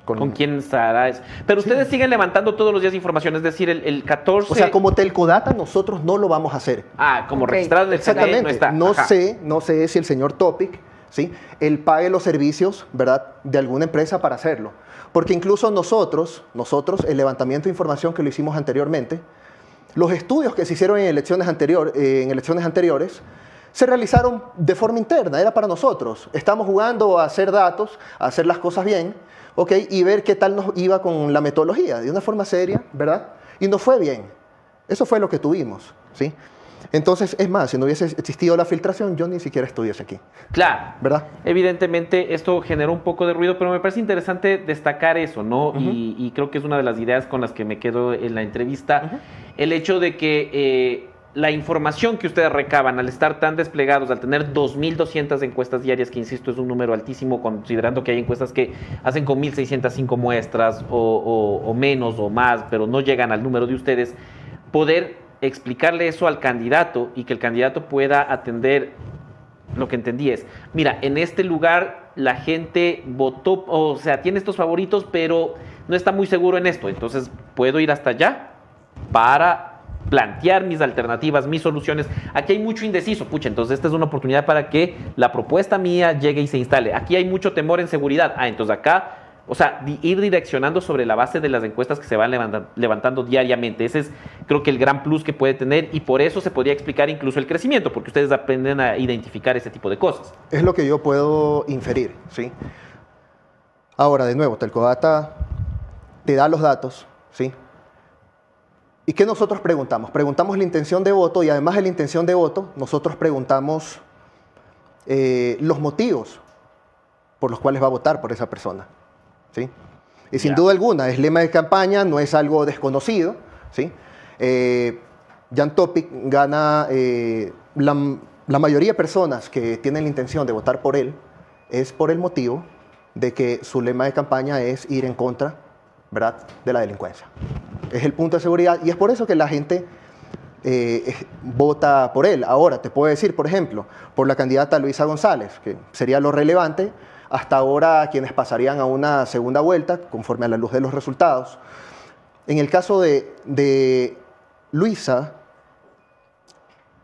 con, quién estará. Pero ustedes siguen levantando todos los días información, es decir, el, 14. O sea, como Telcodata, nosotros no lo vamos a hacer. Ah, como registrado en el Exactamente. no está. No sé, no sé si el señor Topic, ¿sí? Él pague los servicios, ¿verdad?, de alguna empresa para hacerlo. Porque incluso nosotros, nosotros, el levantamiento de información que lo hicimos anteriormente, los estudios que se hicieron en elecciones, anterior, eh, en elecciones anteriores se realizaron de forma interna, era para nosotros. Estamos jugando a hacer datos, a hacer las cosas bien, ¿ok? Y ver qué tal nos iba con la metodología, de una forma seria, ¿verdad? Y nos fue bien. Eso fue lo que tuvimos, ¿sí? Entonces, es más, si no hubiese existido la filtración, yo ni siquiera estuviese aquí. Claro. ¿Verdad? Evidentemente, esto generó un poco de ruido, pero me parece interesante destacar eso, ¿no? y, y creo que es una de las ideas con las que me quedo en la entrevista. El hecho de que eh, la información que ustedes recaban al estar tan desplegados, al tener 2.200 encuestas diarias, que insisto es un número altísimo, considerando que hay encuestas que hacen con 1.605 muestras o, o- menos o más, pero no llegan al número de ustedes, poder explicarle eso al candidato y que el candidato pueda atender lo que entendí es, mira, en este lugar la gente votó, o sea, tiene estos favoritos, pero no está muy seguro en esto, entonces puedo ir hasta allá para plantear mis alternativas, mis soluciones. Aquí hay mucho indeciso, pucha, entonces esta es una oportunidad para que la propuesta mía llegue y se instale. Aquí hay mucho temor en seguridad. Ah, entonces acá, o sea, ir direccionando sobre la base de las encuestas que se van levanta- levantando diariamente. Ese es, creo que el gran plus que puede tener y por eso se podría explicar incluso el crecimiento, porque ustedes aprenden a identificar ese tipo de cosas. Es lo que yo puedo inferir, ¿sí? Ahora, de nuevo, Telcodata te da los datos, ¿sí? ¿Y qué nosotros preguntamos? Preguntamos la intención de voto y además de la intención de voto, nosotros preguntamos eh, los motivos por los cuales va a votar por esa persona, ¿sí? Y sin duda alguna, es lema de campaña, no es algo desconocido, ¿sí? Eh, Jan Topic gana, eh, la, la mayoría de personas que tienen la intención de votar por él es por el motivo de que su lema de campaña es ir en contra, de la delincuencia. Es el punto de seguridad y es por eso que la gente eh, vota por él. Ahora, te puedo decir, por ejemplo, por la candidata Luisa González, que sería lo relevante, hasta ahora quienes pasarían a una segunda vuelta, conforme a la luz de los resultados. En el caso de, de Luisa,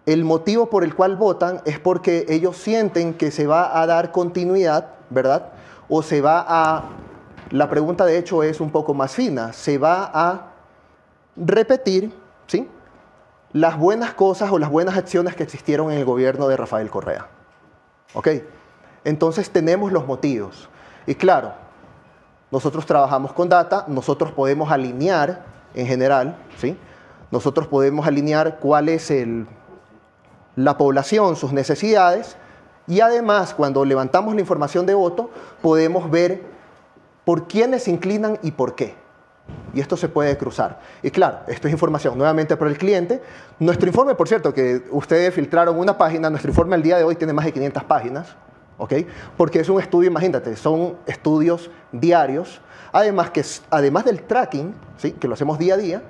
el motivo por el cual votan es porque ellos sienten que se va a dar continuidad, ¿verdad? O se va a... La pregunta de hecho es un poco más fina. Se va a repetir, ¿sí? Las buenas cosas o las buenas acciones que existieron en el gobierno de Rafael Correa. ¿Ok? Entonces tenemos los motivos. Y claro, nosotros trabajamos con data, nosotros podemos alinear en general, ¿sí? Nosotros podemos alinear cuál es el, la población, sus necesidades, y además cuando levantamos la información de voto, podemos ver por quiénes se inclinan y por qué. Y esto se puede cruzar. Y claro, esto es información nuevamente para el cliente. Nuestro informe, por cierto, que ustedes filtraron una página, nuestro informe al día de hoy tiene más de 500 páginas, ¿ok? Porque es un estudio, imagínate, son estudios diarios. Además, que, además del tracking, ¿sí? que lo hacemos día a día,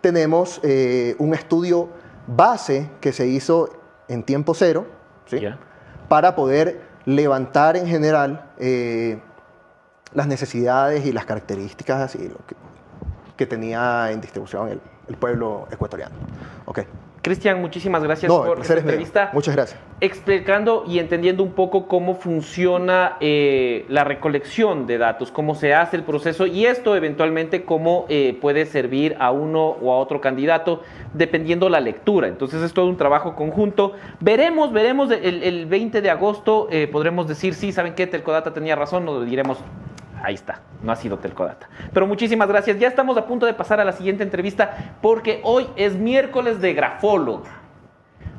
tenemos eh, un estudio base que se hizo en tiempo cero, ¿sí? Para poder levantar en general eh, las necesidades y las características y lo que, que tenía en distribución el, el pueblo ecuatoriano. Ok. Cristian, muchísimas gracias No, por esta entrevista. Muchas gracias. explicando y entendiendo un poco cómo funciona eh, la recolección de datos, cómo se hace el proceso y esto eventualmente cómo eh, puede servir a uno o a otro candidato dependiendo la lectura. Entonces es todo un trabajo conjunto. Veremos, veremos el, el 20 de agosto, eh, podremos decir, sí, ¿saben qué? Telcodata tenía razón, o diremos, ahí está, no ha sido Telcodata. Pero muchísimas gracias. Ya estamos a punto de pasar a la siguiente entrevista porque hoy es miércoles de grafólogo.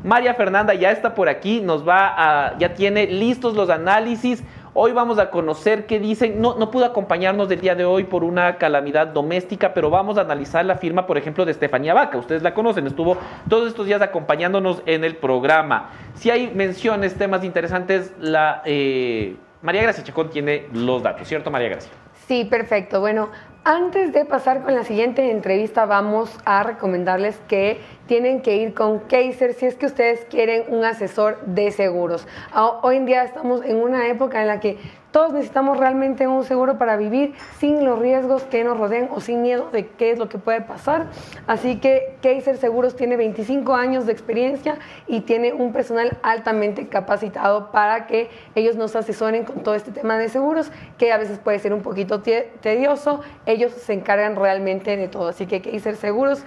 María Fernanda ya está por aquí, nos va a, ya tiene listos los análisis. Hoy vamos a conocer qué dicen. No, no pudo acompañarnos del día de hoy por una calamidad doméstica, pero vamos a analizar la firma, por ejemplo, de Estefanía Vaca. Ustedes la conocen, estuvo todos estos días acompañándonos en el programa. Si hay menciones, temas interesantes, la eh, María Gracia Chacón tiene los datos, ¿cierto, María Gracia? Sí, perfecto. Bueno, antes de pasar con la siguiente entrevista, vamos a recomendarles que tienen que ir con Kaiser si es que ustedes quieren un asesor de seguros. Ah, Hoy en día estamos en una época en la que todos necesitamos realmente un seguro para vivir sin los riesgos que nos rodean o sin miedo de qué es lo que puede pasar. Así que Kaiser Seguros tiene 25 años de experiencia y tiene un personal altamente capacitado para que ellos nos asesoren con todo este tema de seguros, que a veces puede ser un poquito te- tedioso. Ellos se encargan realmente de todo. Así que Kaiser Seguros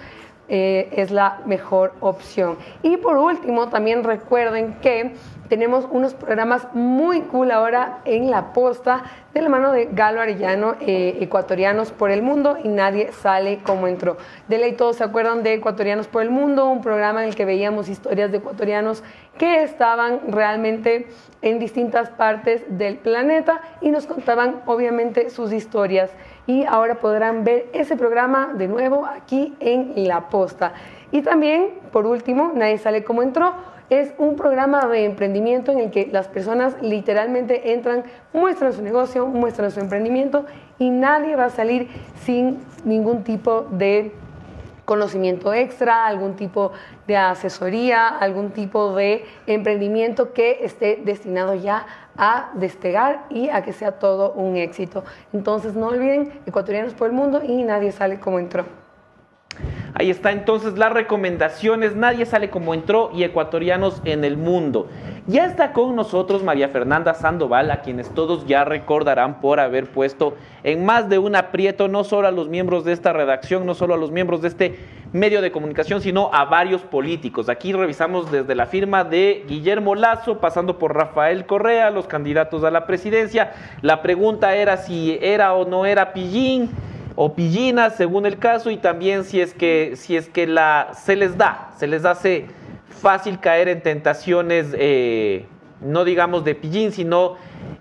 eh, es la mejor opción. Y por último, también recuerden que tenemos unos programas muy cool ahora en la posta de la mano de Galo Arellano, eh, Ecuatorianos por el Mundo, y nadie sale como entró. De ley todos se acuerdan de Ecuatorianos por el Mundo, un programa en el que veíamos historias de ecuatorianos que estaban realmente en distintas partes del planeta y nos contaban obviamente sus historias. Y ahora podrán ver ese programa de nuevo aquí en La Posta. Y también, por último, Nadie sale como entró es un programa de emprendimiento en el que las personas literalmente entran, muestran su negocio, muestran su emprendimiento y nadie va a salir sin ningún tipo de conocimiento extra, algún tipo de asesoría, algún tipo de emprendimiento que esté destinado ya a despegar y a que sea todo un éxito. Entonces no olviden, ecuatorianos por el mundo y nadie sale como entró. Ahí está entonces las recomendaciones, nadie sale como entró y ecuatorianos en el mundo. Ya está con nosotros María Fernanda Sandoval, a quienes todos ya recordarán por haber puesto en más de un aprieto no solo a los miembros de esta redacción, no solo a los miembros de este medio de comunicación, sino a varios políticos. Aquí revisamos desde la firma de Guillermo Lazo, pasando por Rafael Correa, los candidatos a la presidencia. La pregunta era si era o no era Pillín o pillinas según el caso y también si es que si es que la se les da se les hace fácil caer en tentaciones eh, no digamos de pillín sino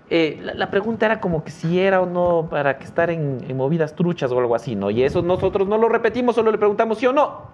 eh, la, pregunta era como que si era o no para que estar en, en movidas truchas o algo así no y eso nosotros no lo repetimos solo le preguntamos sí o no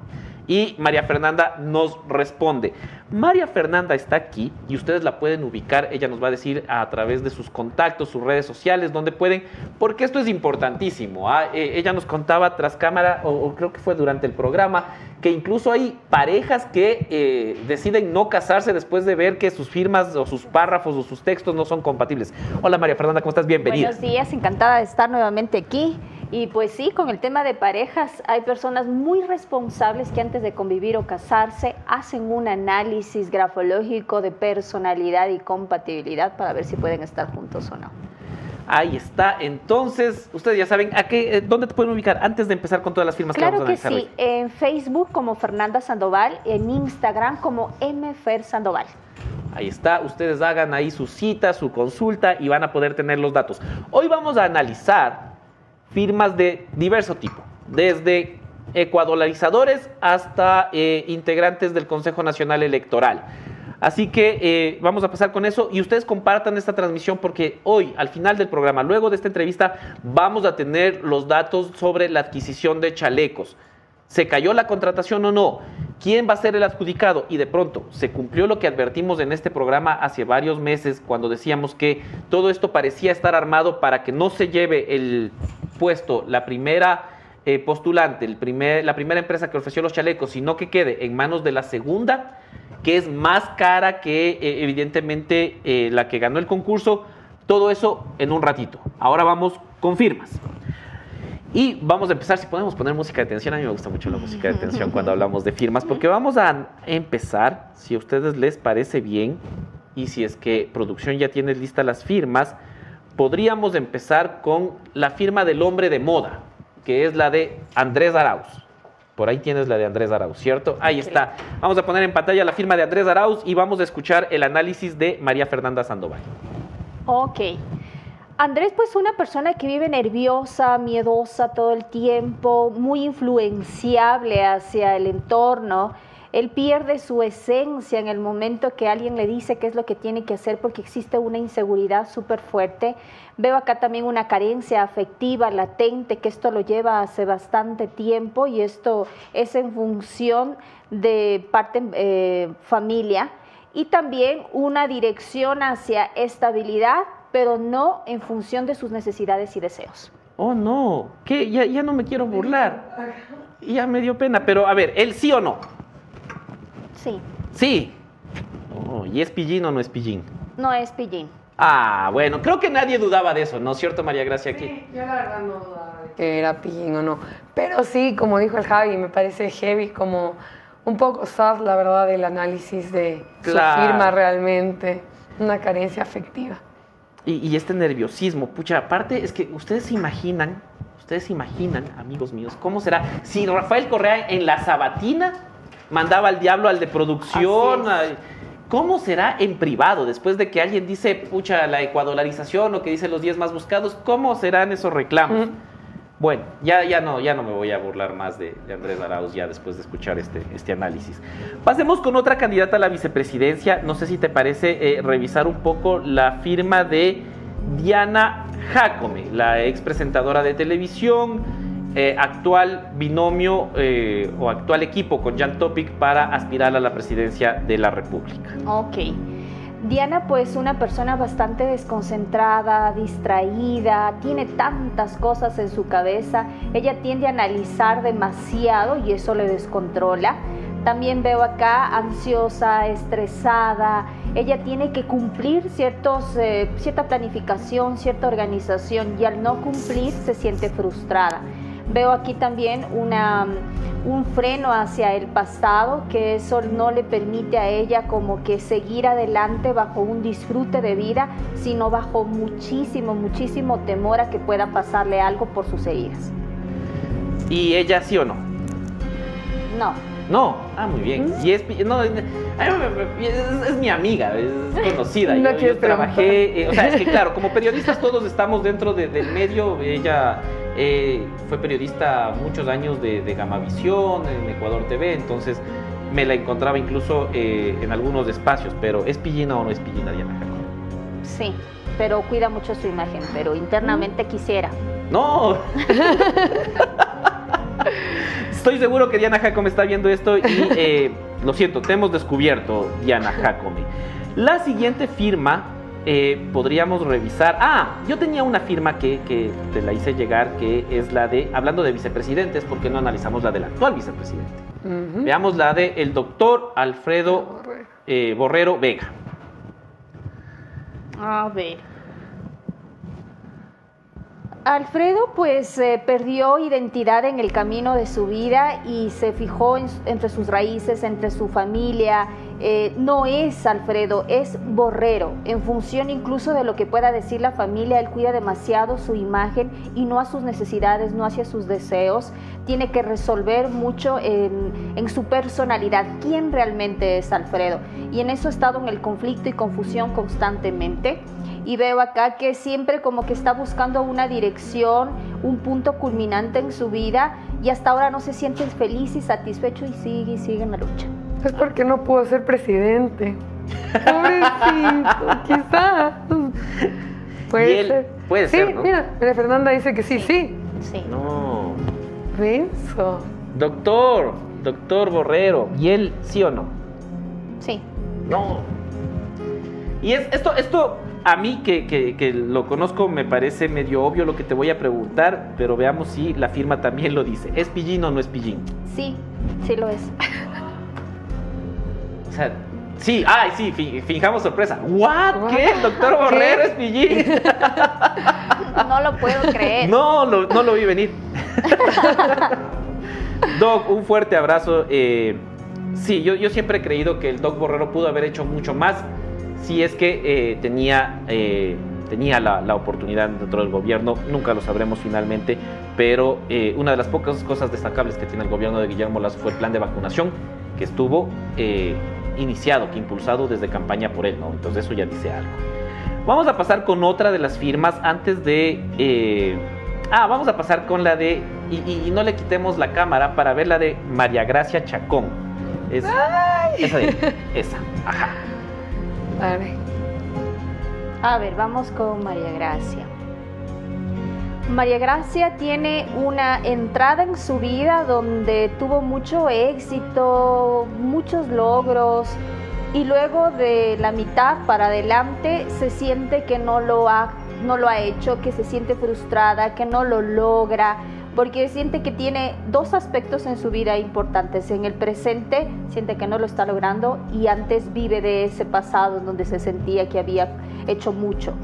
y María Fernanda nos responde. María Fernanda está aquí y ustedes la pueden ubicar, ella nos va a decir a través de sus contactos, sus redes sociales, donde pueden, porque esto es importantísimo. ¿ah? Eh, ella nos contaba tras cámara, o, creo que fue durante el programa, que incluso hay parejas que eh, deciden no casarse después de ver que sus firmas o sus párrafos o sus textos no son compatibles. Hola María Fernanda, ¿cómo estás? Bienvenida. Buenos días, encantada de estar nuevamente aquí. Y pues sí, con el tema de parejas, hay personas muy responsables que antes de convivir o casarse hacen un análisis grafológico de personalidad y compatibilidad para ver si pueden estar juntos o no. Ahí está. Entonces, ustedes ya saben a qué, eh, dónde te pueden ubicar antes de empezar con todas las firmas claro que vamos a Claro que sí. En Facebook como Fernanda Sandoval, en Instagram como MFer Sandoval. Ahí está, ustedes hagan ahí su cita, su consulta y van a poder tener los datos. Hoy vamos a analizar firmas de diverso tipo, desde ecuadolarizadores hasta eh, integrantes del Consejo Nacional Electoral. Así que eh, vamos a pasar con eso y ustedes compartan esta transmisión porque hoy, al final del programa, luego de esta entrevista, vamos a tener los datos sobre la adquisición de chalecos. ¿Se cayó la contratación o no? ¿Quién va a ser el adjudicado? Y de pronto se cumplió lo que advertimos en este programa hace varios meses cuando decíamos que todo esto parecía estar armado para que no se lleve el la primera eh, postulante, el primer, la primera empresa que ofreció los chalecos, sino que quede en manos de la segunda, que es más cara que eh, evidentemente eh, la que ganó el concurso. Todo eso en un ratito. Ahora vamos con firmas. Y vamos a empezar, si podemos poner música de tensión, a mí me gusta mucho la música de tensión cuando hablamos de firmas, porque vamos a empezar, si a ustedes les parece bien, y si es que producción ya tiene listas las firmas, podríamos empezar con la firma del hombre de moda, que es la de Andrés Arauz. Por ahí tienes la de Andrés Arauz, ¿cierto? Ahí está. Vamos a poner en pantalla la firma de Andrés Arauz y vamos a escuchar el análisis de María Fernanda Sandoval. Ok. Andrés, pues una persona que vive nerviosa, miedosa todo el tiempo, muy influenciable hacia el entorno. Él pierde su esencia en el momento que alguien le dice qué es lo que tiene que hacer porque existe una inseguridad súper fuerte. Veo acá también una carencia afectiva latente, que esto lo lleva hace bastante tiempo y esto es en función de parte eh, familia y también una dirección hacia estabilidad pero no en función de sus necesidades y deseos. Oh, no, ¿qué? Ya, ya no me quiero burlar. Ya me dio pena, pero a ver, ¿él sí o no? Sí. Sí. Oh, ¿Y es pillín o no es pillín? No es pillín. Ah, bueno, creo que nadie dudaba de eso, ¿no es cierto, María Gracia? Aquí? Sí, yo la verdad no dudaba de que era pillín o no. Pero sí, como dijo el Javi, me parece heavy, como un poco sad, la verdad, el análisis de su firma realmente. Una carencia afectiva. Y, este nerviosismo, pucha, aparte es que ustedes se imaginan, ¿Ustedes se imaginan, amigos míos, cómo será si Rafael Correa en la sabatina mandaba al diablo al de producción? ¿Cómo será en privado después de que alguien dice, pucha, la ecuadolarización o que dice los 10 más buscados? ¿Cómo serán esos reclamos? Bueno, ya, ya, no, ya no me voy a burlar más de, Andrés Arauz ya después de escuchar este, este análisis. Pasemos con otra candidata a la vicepresidencia. No sé si te parece eh, revisar un poco la firma de Diana Jacome, la ex presentadora de televisión, eh, actual binomio eh, o actual equipo con Jan Topic para aspirar a la presidencia de la República. Ok. Diana, pues una persona bastante desconcentrada, distraída, tiene tantas cosas en su cabeza, ella tiende a analizar demasiado y eso le descontrola. También veo acá ansiosa, estresada, ella tiene que cumplir ciertos, eh, cierta planificación, cierta organización y al no cumplir se siente frustrada. Veo aquí también una, un freno hacia el pasado, que eso no le permite a ella como que seguir adelante bajo un disfrute de vida, sino bajo muchísimo, muchísimo temor a que pueda pasarle algo por sus heridas. ¿Y ella sí o no? No. No, ah, muy bien. ¿Mm? Y es, no, es, mi amiga, es conocida. yo, trabajé, eh, o sea, es que claro, como periodistas todos estamos dentro del medio, ella eh, fue periodista muchos años de, de Gamavisión, en Ecuador TV, entonces me la encontraba incluso eh, en algunos espacios, pero ¿es pillina o no es pillina Diana Jacob? Sí, pero cuida mucho su imagen, pero internamente quisiera. ¡No! Estoy seguro que Diana Jacome está viendo esto y eh, lo siento, te hemos descubierto, Diana Jacome. La siguiente firma eh, podríamos revisar. Ah, yo tenía una firma que, te la hice llegar, que es la de, hablando de vicepresidentes, ¿por qué no analizamos la del actual vicepresidente? Veamos la de el doctor Alfredo eh, Borrero Vega. A ver. Alfredo pues eh, perdió identidad en el camino de su vida y se fijó entre sus raíces, entre su familia. Eh, no es Alfredo, es Borrero. En función incluso de lo que pueda decir la familia, él cuida demasiado su imagen y no a sus necesidades, no hacia sus deseos. Tiene que resolver mucho en, su personalidad, quién realmente es Alfredo. Y en eso ha estado en el conflicto y confusión constantemente y veo acá que siempre como que está buscando una dirección, un punto culminante en su vida y hasta ahora no se siente feliz y satisfecho y sigue y sigue en la lucha. Es porque no pudo ser presidente. Pobrecito, quizás. Puede ser. Puede sí, ser, ¿no? mira, Fernanda dice que sí, sí. Sí. No. Renzo. Doctor, doctor Borrero. ¿Y él sí o no? Sí. No. Y es, esto, esto a mí que, lo conozco me parece medio obvio lo que te voy a preguntar, pero veamos si la firma también lo dice. ¿Es pillín o no es pillín? Sí, sí lo es. O sea, sí, ay, sí, fijamos sorpresa. ¿What? ¿Qué? ¿El doctor Borrero es pillín? no lo puedo creer. No, no lo vi venir. Doc, un fuerte abrazo. Eh, sí, yo, yo siempre he creído que el Doc Borrero pudo haber hecho mucho más si es que eh, tenía, eh, tenía la, oportunidad dentro del gobierno, nunca lo sabremos finalmente, pero eh, una de las pocas cosas destacables que tiene el gobierno de Guillermo Lazo fue el plan de vacunación que estuvo iniciado, que impulsado desde campaña por él, ¿no? Entonces eso ya dice algo. Vamos a pasar con otra de las firmas antes de... ah, vamos a pasar con la de... Y, no le quitemos la cámara para ver la de María Gracia Chacón. Es, esa de, esa, ajá. A ver, vamos con María Gracia. María Gracia tiene una entrada en su vida donde tuvo mucho éxito, muchos logros y luego de la mitad para adelante se siente que no lo ha, no lo ha hecho, que se siente frustrada, que no lo logra, porque siente que tiene dos aspectos en su vida importantes. En el presente siente que no lo está logrando y antes vive de ese pasado donde se sentía que había hecho mucho.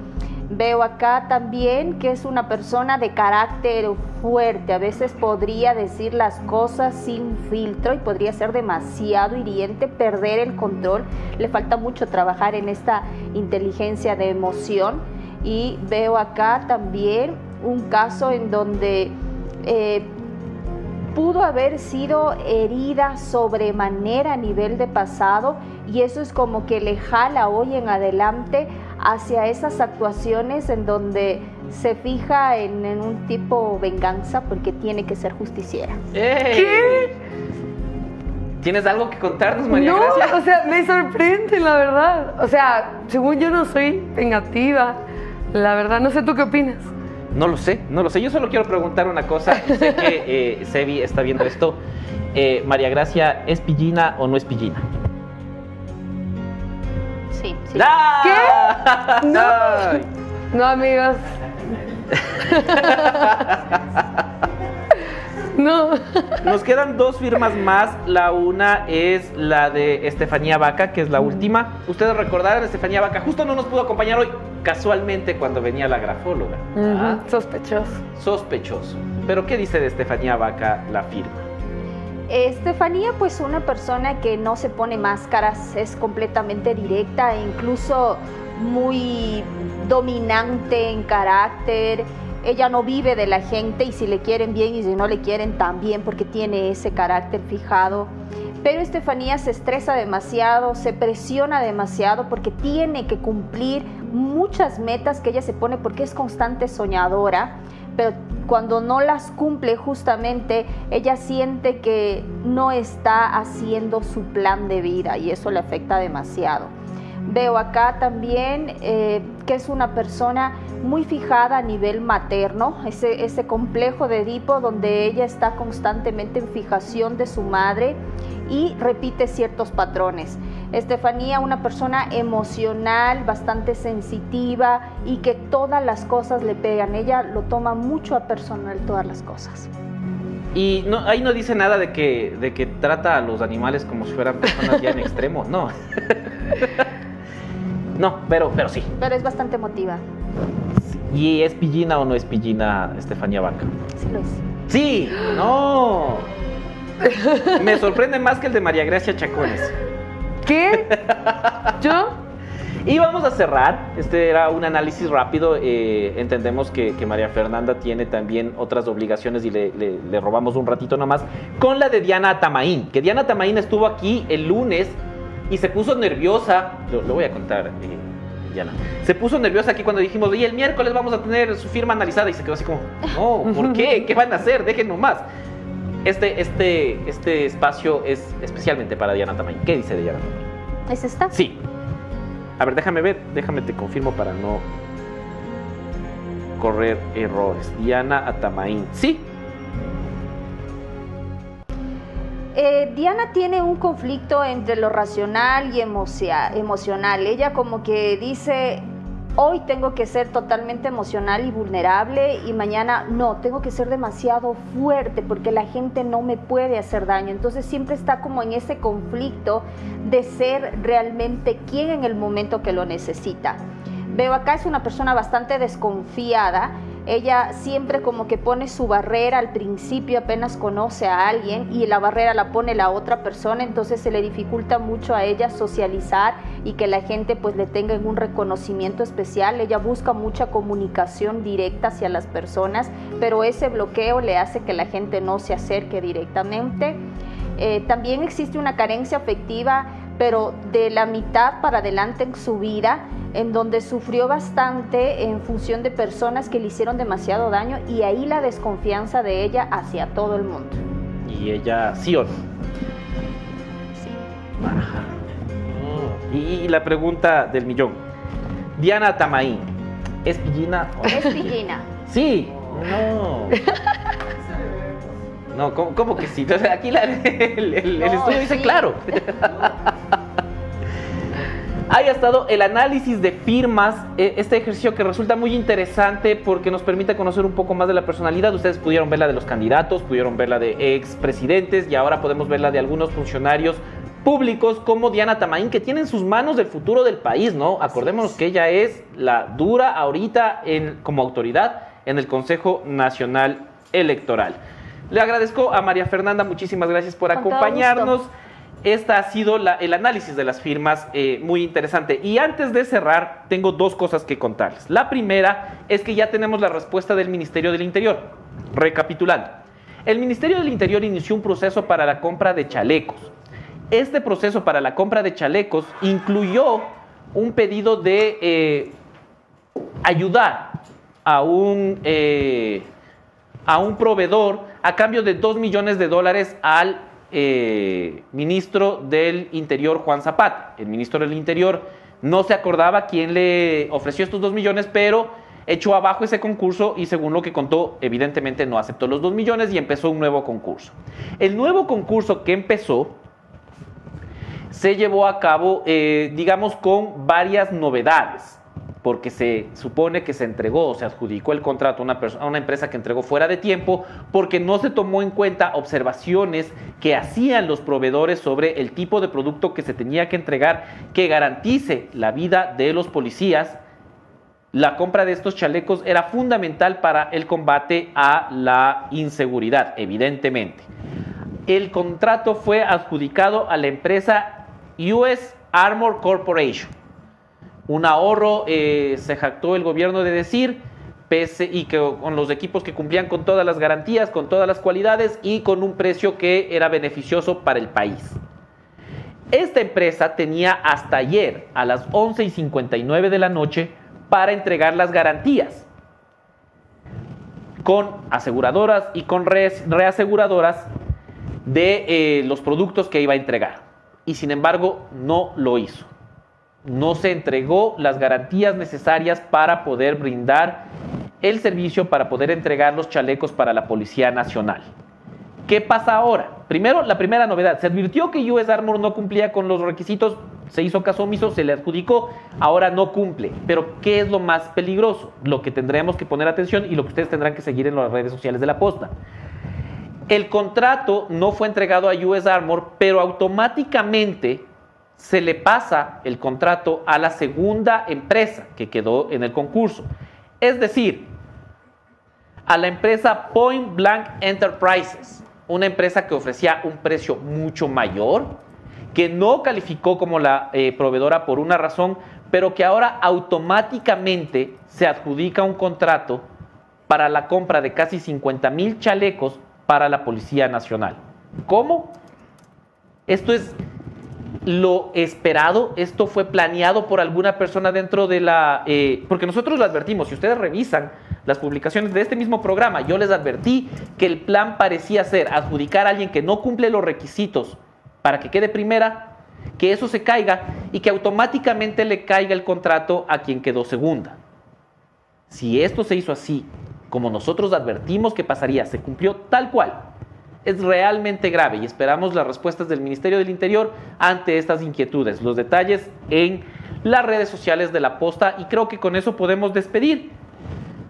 Veo acá también que es una persona de carácter fuerte, a veces podría decir las cosas sin filtro y podría ser demasiado hiriente, perder el control. Le falta mucho trabajar en esta inteligencia de emoción. Y veo acá también un caso en donde eh, pudo haber sido herida sobremanera a nivel de pasado y eso es como que le jala hoy en adelante hacia esas actuaciones en donde se fija en, en un tipo venganza porque tiene que ser justiciera. ¿Qué? ¿Tienes algo que contarnos, María no, Gracia? o sea, me sorprende, la verdad. O sea, según yo no soy vengativa. La verdad, no sé tú qué opinas. No lo sé, no lo sé. Yo solo quiero preguntar una cosa. sé que eh, Sebi está viendo esto. Eh, María Gracia, ¿es pillina o no es pillina? Sí. ¿Qué? No. No, amigos. No. Nos quedan dos firmas más. La una es la de Estefanía Vaca, que es la última. Ustedes recordarán, Estefanía Vaca justo no nos pudo acompañar hoy, casualmente cuando venía la grafóloga. Ah, Sospechoso. Sospechoso. Pero ¿qué dice de Estefanía Vaca la firma? Estefanía, pues una persona que no se pone máscaras, es completamente directa e incluso muy dominante en carácter. Ella no vive de la gente y si le quieren bien y si no le quieren también porque tiene ese carácter fijado. Pero Estefanía se estresa demasiado, se presiona demasiado porque tiene que cumplir muchas metas que ella se pone porque es constante soñadora pero cuando no las cumple justamente, ella siente que no está haciendo su plan de vida y eso le afecta demasiado. Veo acá también eh, que es una persona muy fijada a nivel materno, ese, ese complejo de Edipo donde ella está constantemente en fijación de su madre y repite ciertos patrones. Estefanía, una persona emocional, bastante sensitiva y que todas las cosas le pegan. Ella lo toma mucho a personal, todas las cosas. Y no, ahí no dice nada de que, de que trata a los animales como si fueran personas ya en extremo. No. no, pero, pero sí. Pero es bastante emotiva. ¿Y es pillina o no es pillina Estefanía Vaca? Sí lo es. Sí, no. Me sorprende más que el de María Gracia Chacones. ¿Qué? ¿Yo? Y vamos a cerrar. Este era un análisis rápido. Eh, entendemos que, que María Fernanda tiene también otras obligaciones y le, le- le robamos un ratito nomás. Con la de Diana Tamaín. Que Diana Tamaín estuvo aquí el lunes y se puso nerviosa. Lo, lo voy a contar, eh, Diana. Se puso nerviosa aquí cuando dijimos, y el miércoles vamos a tener su firma analizada. Y se quedó así como, no, ¿por qué? ¿Qué van a hacer? Dejen nomás. Este, este, este espacio es especialmente para Diana Tamaín. ¿Qué dice de Diana Tamaín? ¿Es esta? Sí. A ver, déjame ver, déjame te confirmo para no correr errores. Diana Atamaín. Sí. Eh, Diana tiene un conflicto entre lo racional y emocia- emocional. Ella como que dice, hoy tengo que ser totalmente emocional y vulnerable y mañana no, tengo que ser demasiado fuerte porque la gente no me puede hacer daño. Entonces siempre está como en ese conflicto de ser realmente quien en el momento que lo necesita. Veo acá es una persona bastante desconfiada. Ella siempre como que pone su barrera al principio apenas conoce a alguien y la barrera la pone la otra persona, entonces se le dificulta mucho a ella socializar y que la gente pues le tenga en un reconocimiento especial. Ella busca mucha comunicación directa hacia las personas, pero ese bloqueo le hace que la gente no se acerque directamente. Eh, también existe una carencia afectiva, pero de la mitad para adelante en su vida, en donde sufrió bastante en función de personas que le hicieron demasiado daño y ahí la desconfianza de ella hacia todo el mundo. Y ella, sí o no. Ajá. Y, la pregunta del millón. Diana Tamaín, ¿es pillina o no? Es pillina. Sí. No. No, ¿cómo, cómo que sí? Entonces, aquí la- el, el- el No, estudio dice sí. claro. Haya estado el análisis de firmas, eh, este ejercicio que resulta muy interesante porque nos permite conocer un poco más de la personalidad. Ustedes pudieron ver la de los candidatos, pudieron ver la de expresidentes y ahora podemos ver la de algunos funcionarios públicos como Diana Tamaín que tiene en sus manos el futuro del país, ¿no? Acordémonos que ella es la dura ahorita en, como autoridad en el Consejo Nacional Electoral. Le agradezco a María Fernanda, muchísimas gracias por Con todo acompañarnos. Esta ha sido el análisis de las firmas, eh, muy interesante. Y antes de cerrar, tengo dos cosas que contarles. La primera es que ya tenemos la respuesta del Ministerio del Interior. Recapitulando. El Ministerio del Interior inició un proceso para la compra de chalecos. Este proceso para la compra de chalecos incluyó un pedido de eh, ayudar a un, eh, a un proveedor a cambio de 2 millones de dólares al eh, ministro del Interior, Juan Zapata. El ministro del Interior no se acordaba quién le ofreció estos 2 millones, pero echó abajo ese concurso y según lo que contó, evidentemente no aceptó los 2 millones y empezó un nuevo concurso. El nuevo concurso que empezó se llevó a cabo, eh, digamos, con varias novedades porque se supone que se entregó o se adjudicó el contrato a una, a una, empresa que entregó fuera de tiempo, porque no se tomó en cuenta observaciones que hacían los proveedores sobre el tipo de producto que se tenía que entregar que garantice la vida de los policías. La compra de estos chalecos era fundamental para el combate a la inseguridad, evidentemente. El contrato fue adjudicado a la empresa US Armor Corporation un ahorro, eh, se jactó el gobierno de decir, pese y que con los equipos que cumplían con todas las garantías, con todas las cualidades y con un precio que era beneficioso para el país. Esta empresa tenía hasta ayer a las 11 y 59 de la noche para entregar las garantías con aseguradoras y con reaseguradoras de eh, los productos que iba a entregar. Y sin embargo no lo hizo no se entregó las garantías necesarias para poder brindar el servicio, para poder entregar los chalecos para la Policía Nacional. ¿Qué pasa ahora? Primero, la primera novedad, se advirtió que US Armor no cumplía con los requisitos, se hizo caso omiso, se le adjudicó, ahora no cumple. Pero ¿qué es lo más peligroso? Lo que tendremos que poner atención y lo que ustedes tendrán que seguir en las redes sociales de la posta. El contrato no fue entregado a US Armor, pero automáticamente se le pasa el contrato a la segunda empresa que quedó en el concurso. Es decir, a la empresa Point Blank Enterprises, una empresa que ofrecía un precio mucho mayor, que no calificó como la eh, proveedora por una razón, pero que ahora automáticamente se adjudica un contrato para la compra de casi 50 mil chalecos para la Policía Nacional. ¿Cómo? Esto es lo esperado, esto fue planeado por alguna persona dentro de la... Eh, porque nosotros lo advertimos, si ustedes revisan las publicaciones de este mismo programa, yo les advertí que el plan parecía ser adjudicar a alguien que no cumple los requisitos para que quede primera, que eso se caiga y que automáticamente le caiga el contrato a quien quedó segunda. Si esto se hizo así, como nosotros advertimos que pasaría, se cumplió tal cual, es realmente grave y esperamos las respuestas del Ministerio del Interior ante estas inquietudes. Los detalles en las redes sociales de la posta y creo que con eso podemos despedir.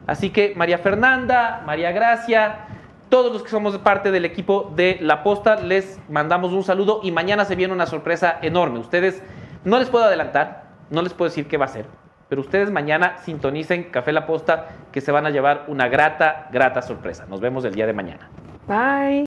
Así que María Fernanda, María Gracia, todos los que somos parte del equipo de La Posta, les mandamos un saludo y mañana se viene una sorpresa enorme. Ustedes, no les puedo adelantar, no les puedo decir qué va a ser, pero ustedes mañana sintonicen Café La Posta que se van a llevar una grata, grata sorpresa. Nos vemos el día de mañana. Bye.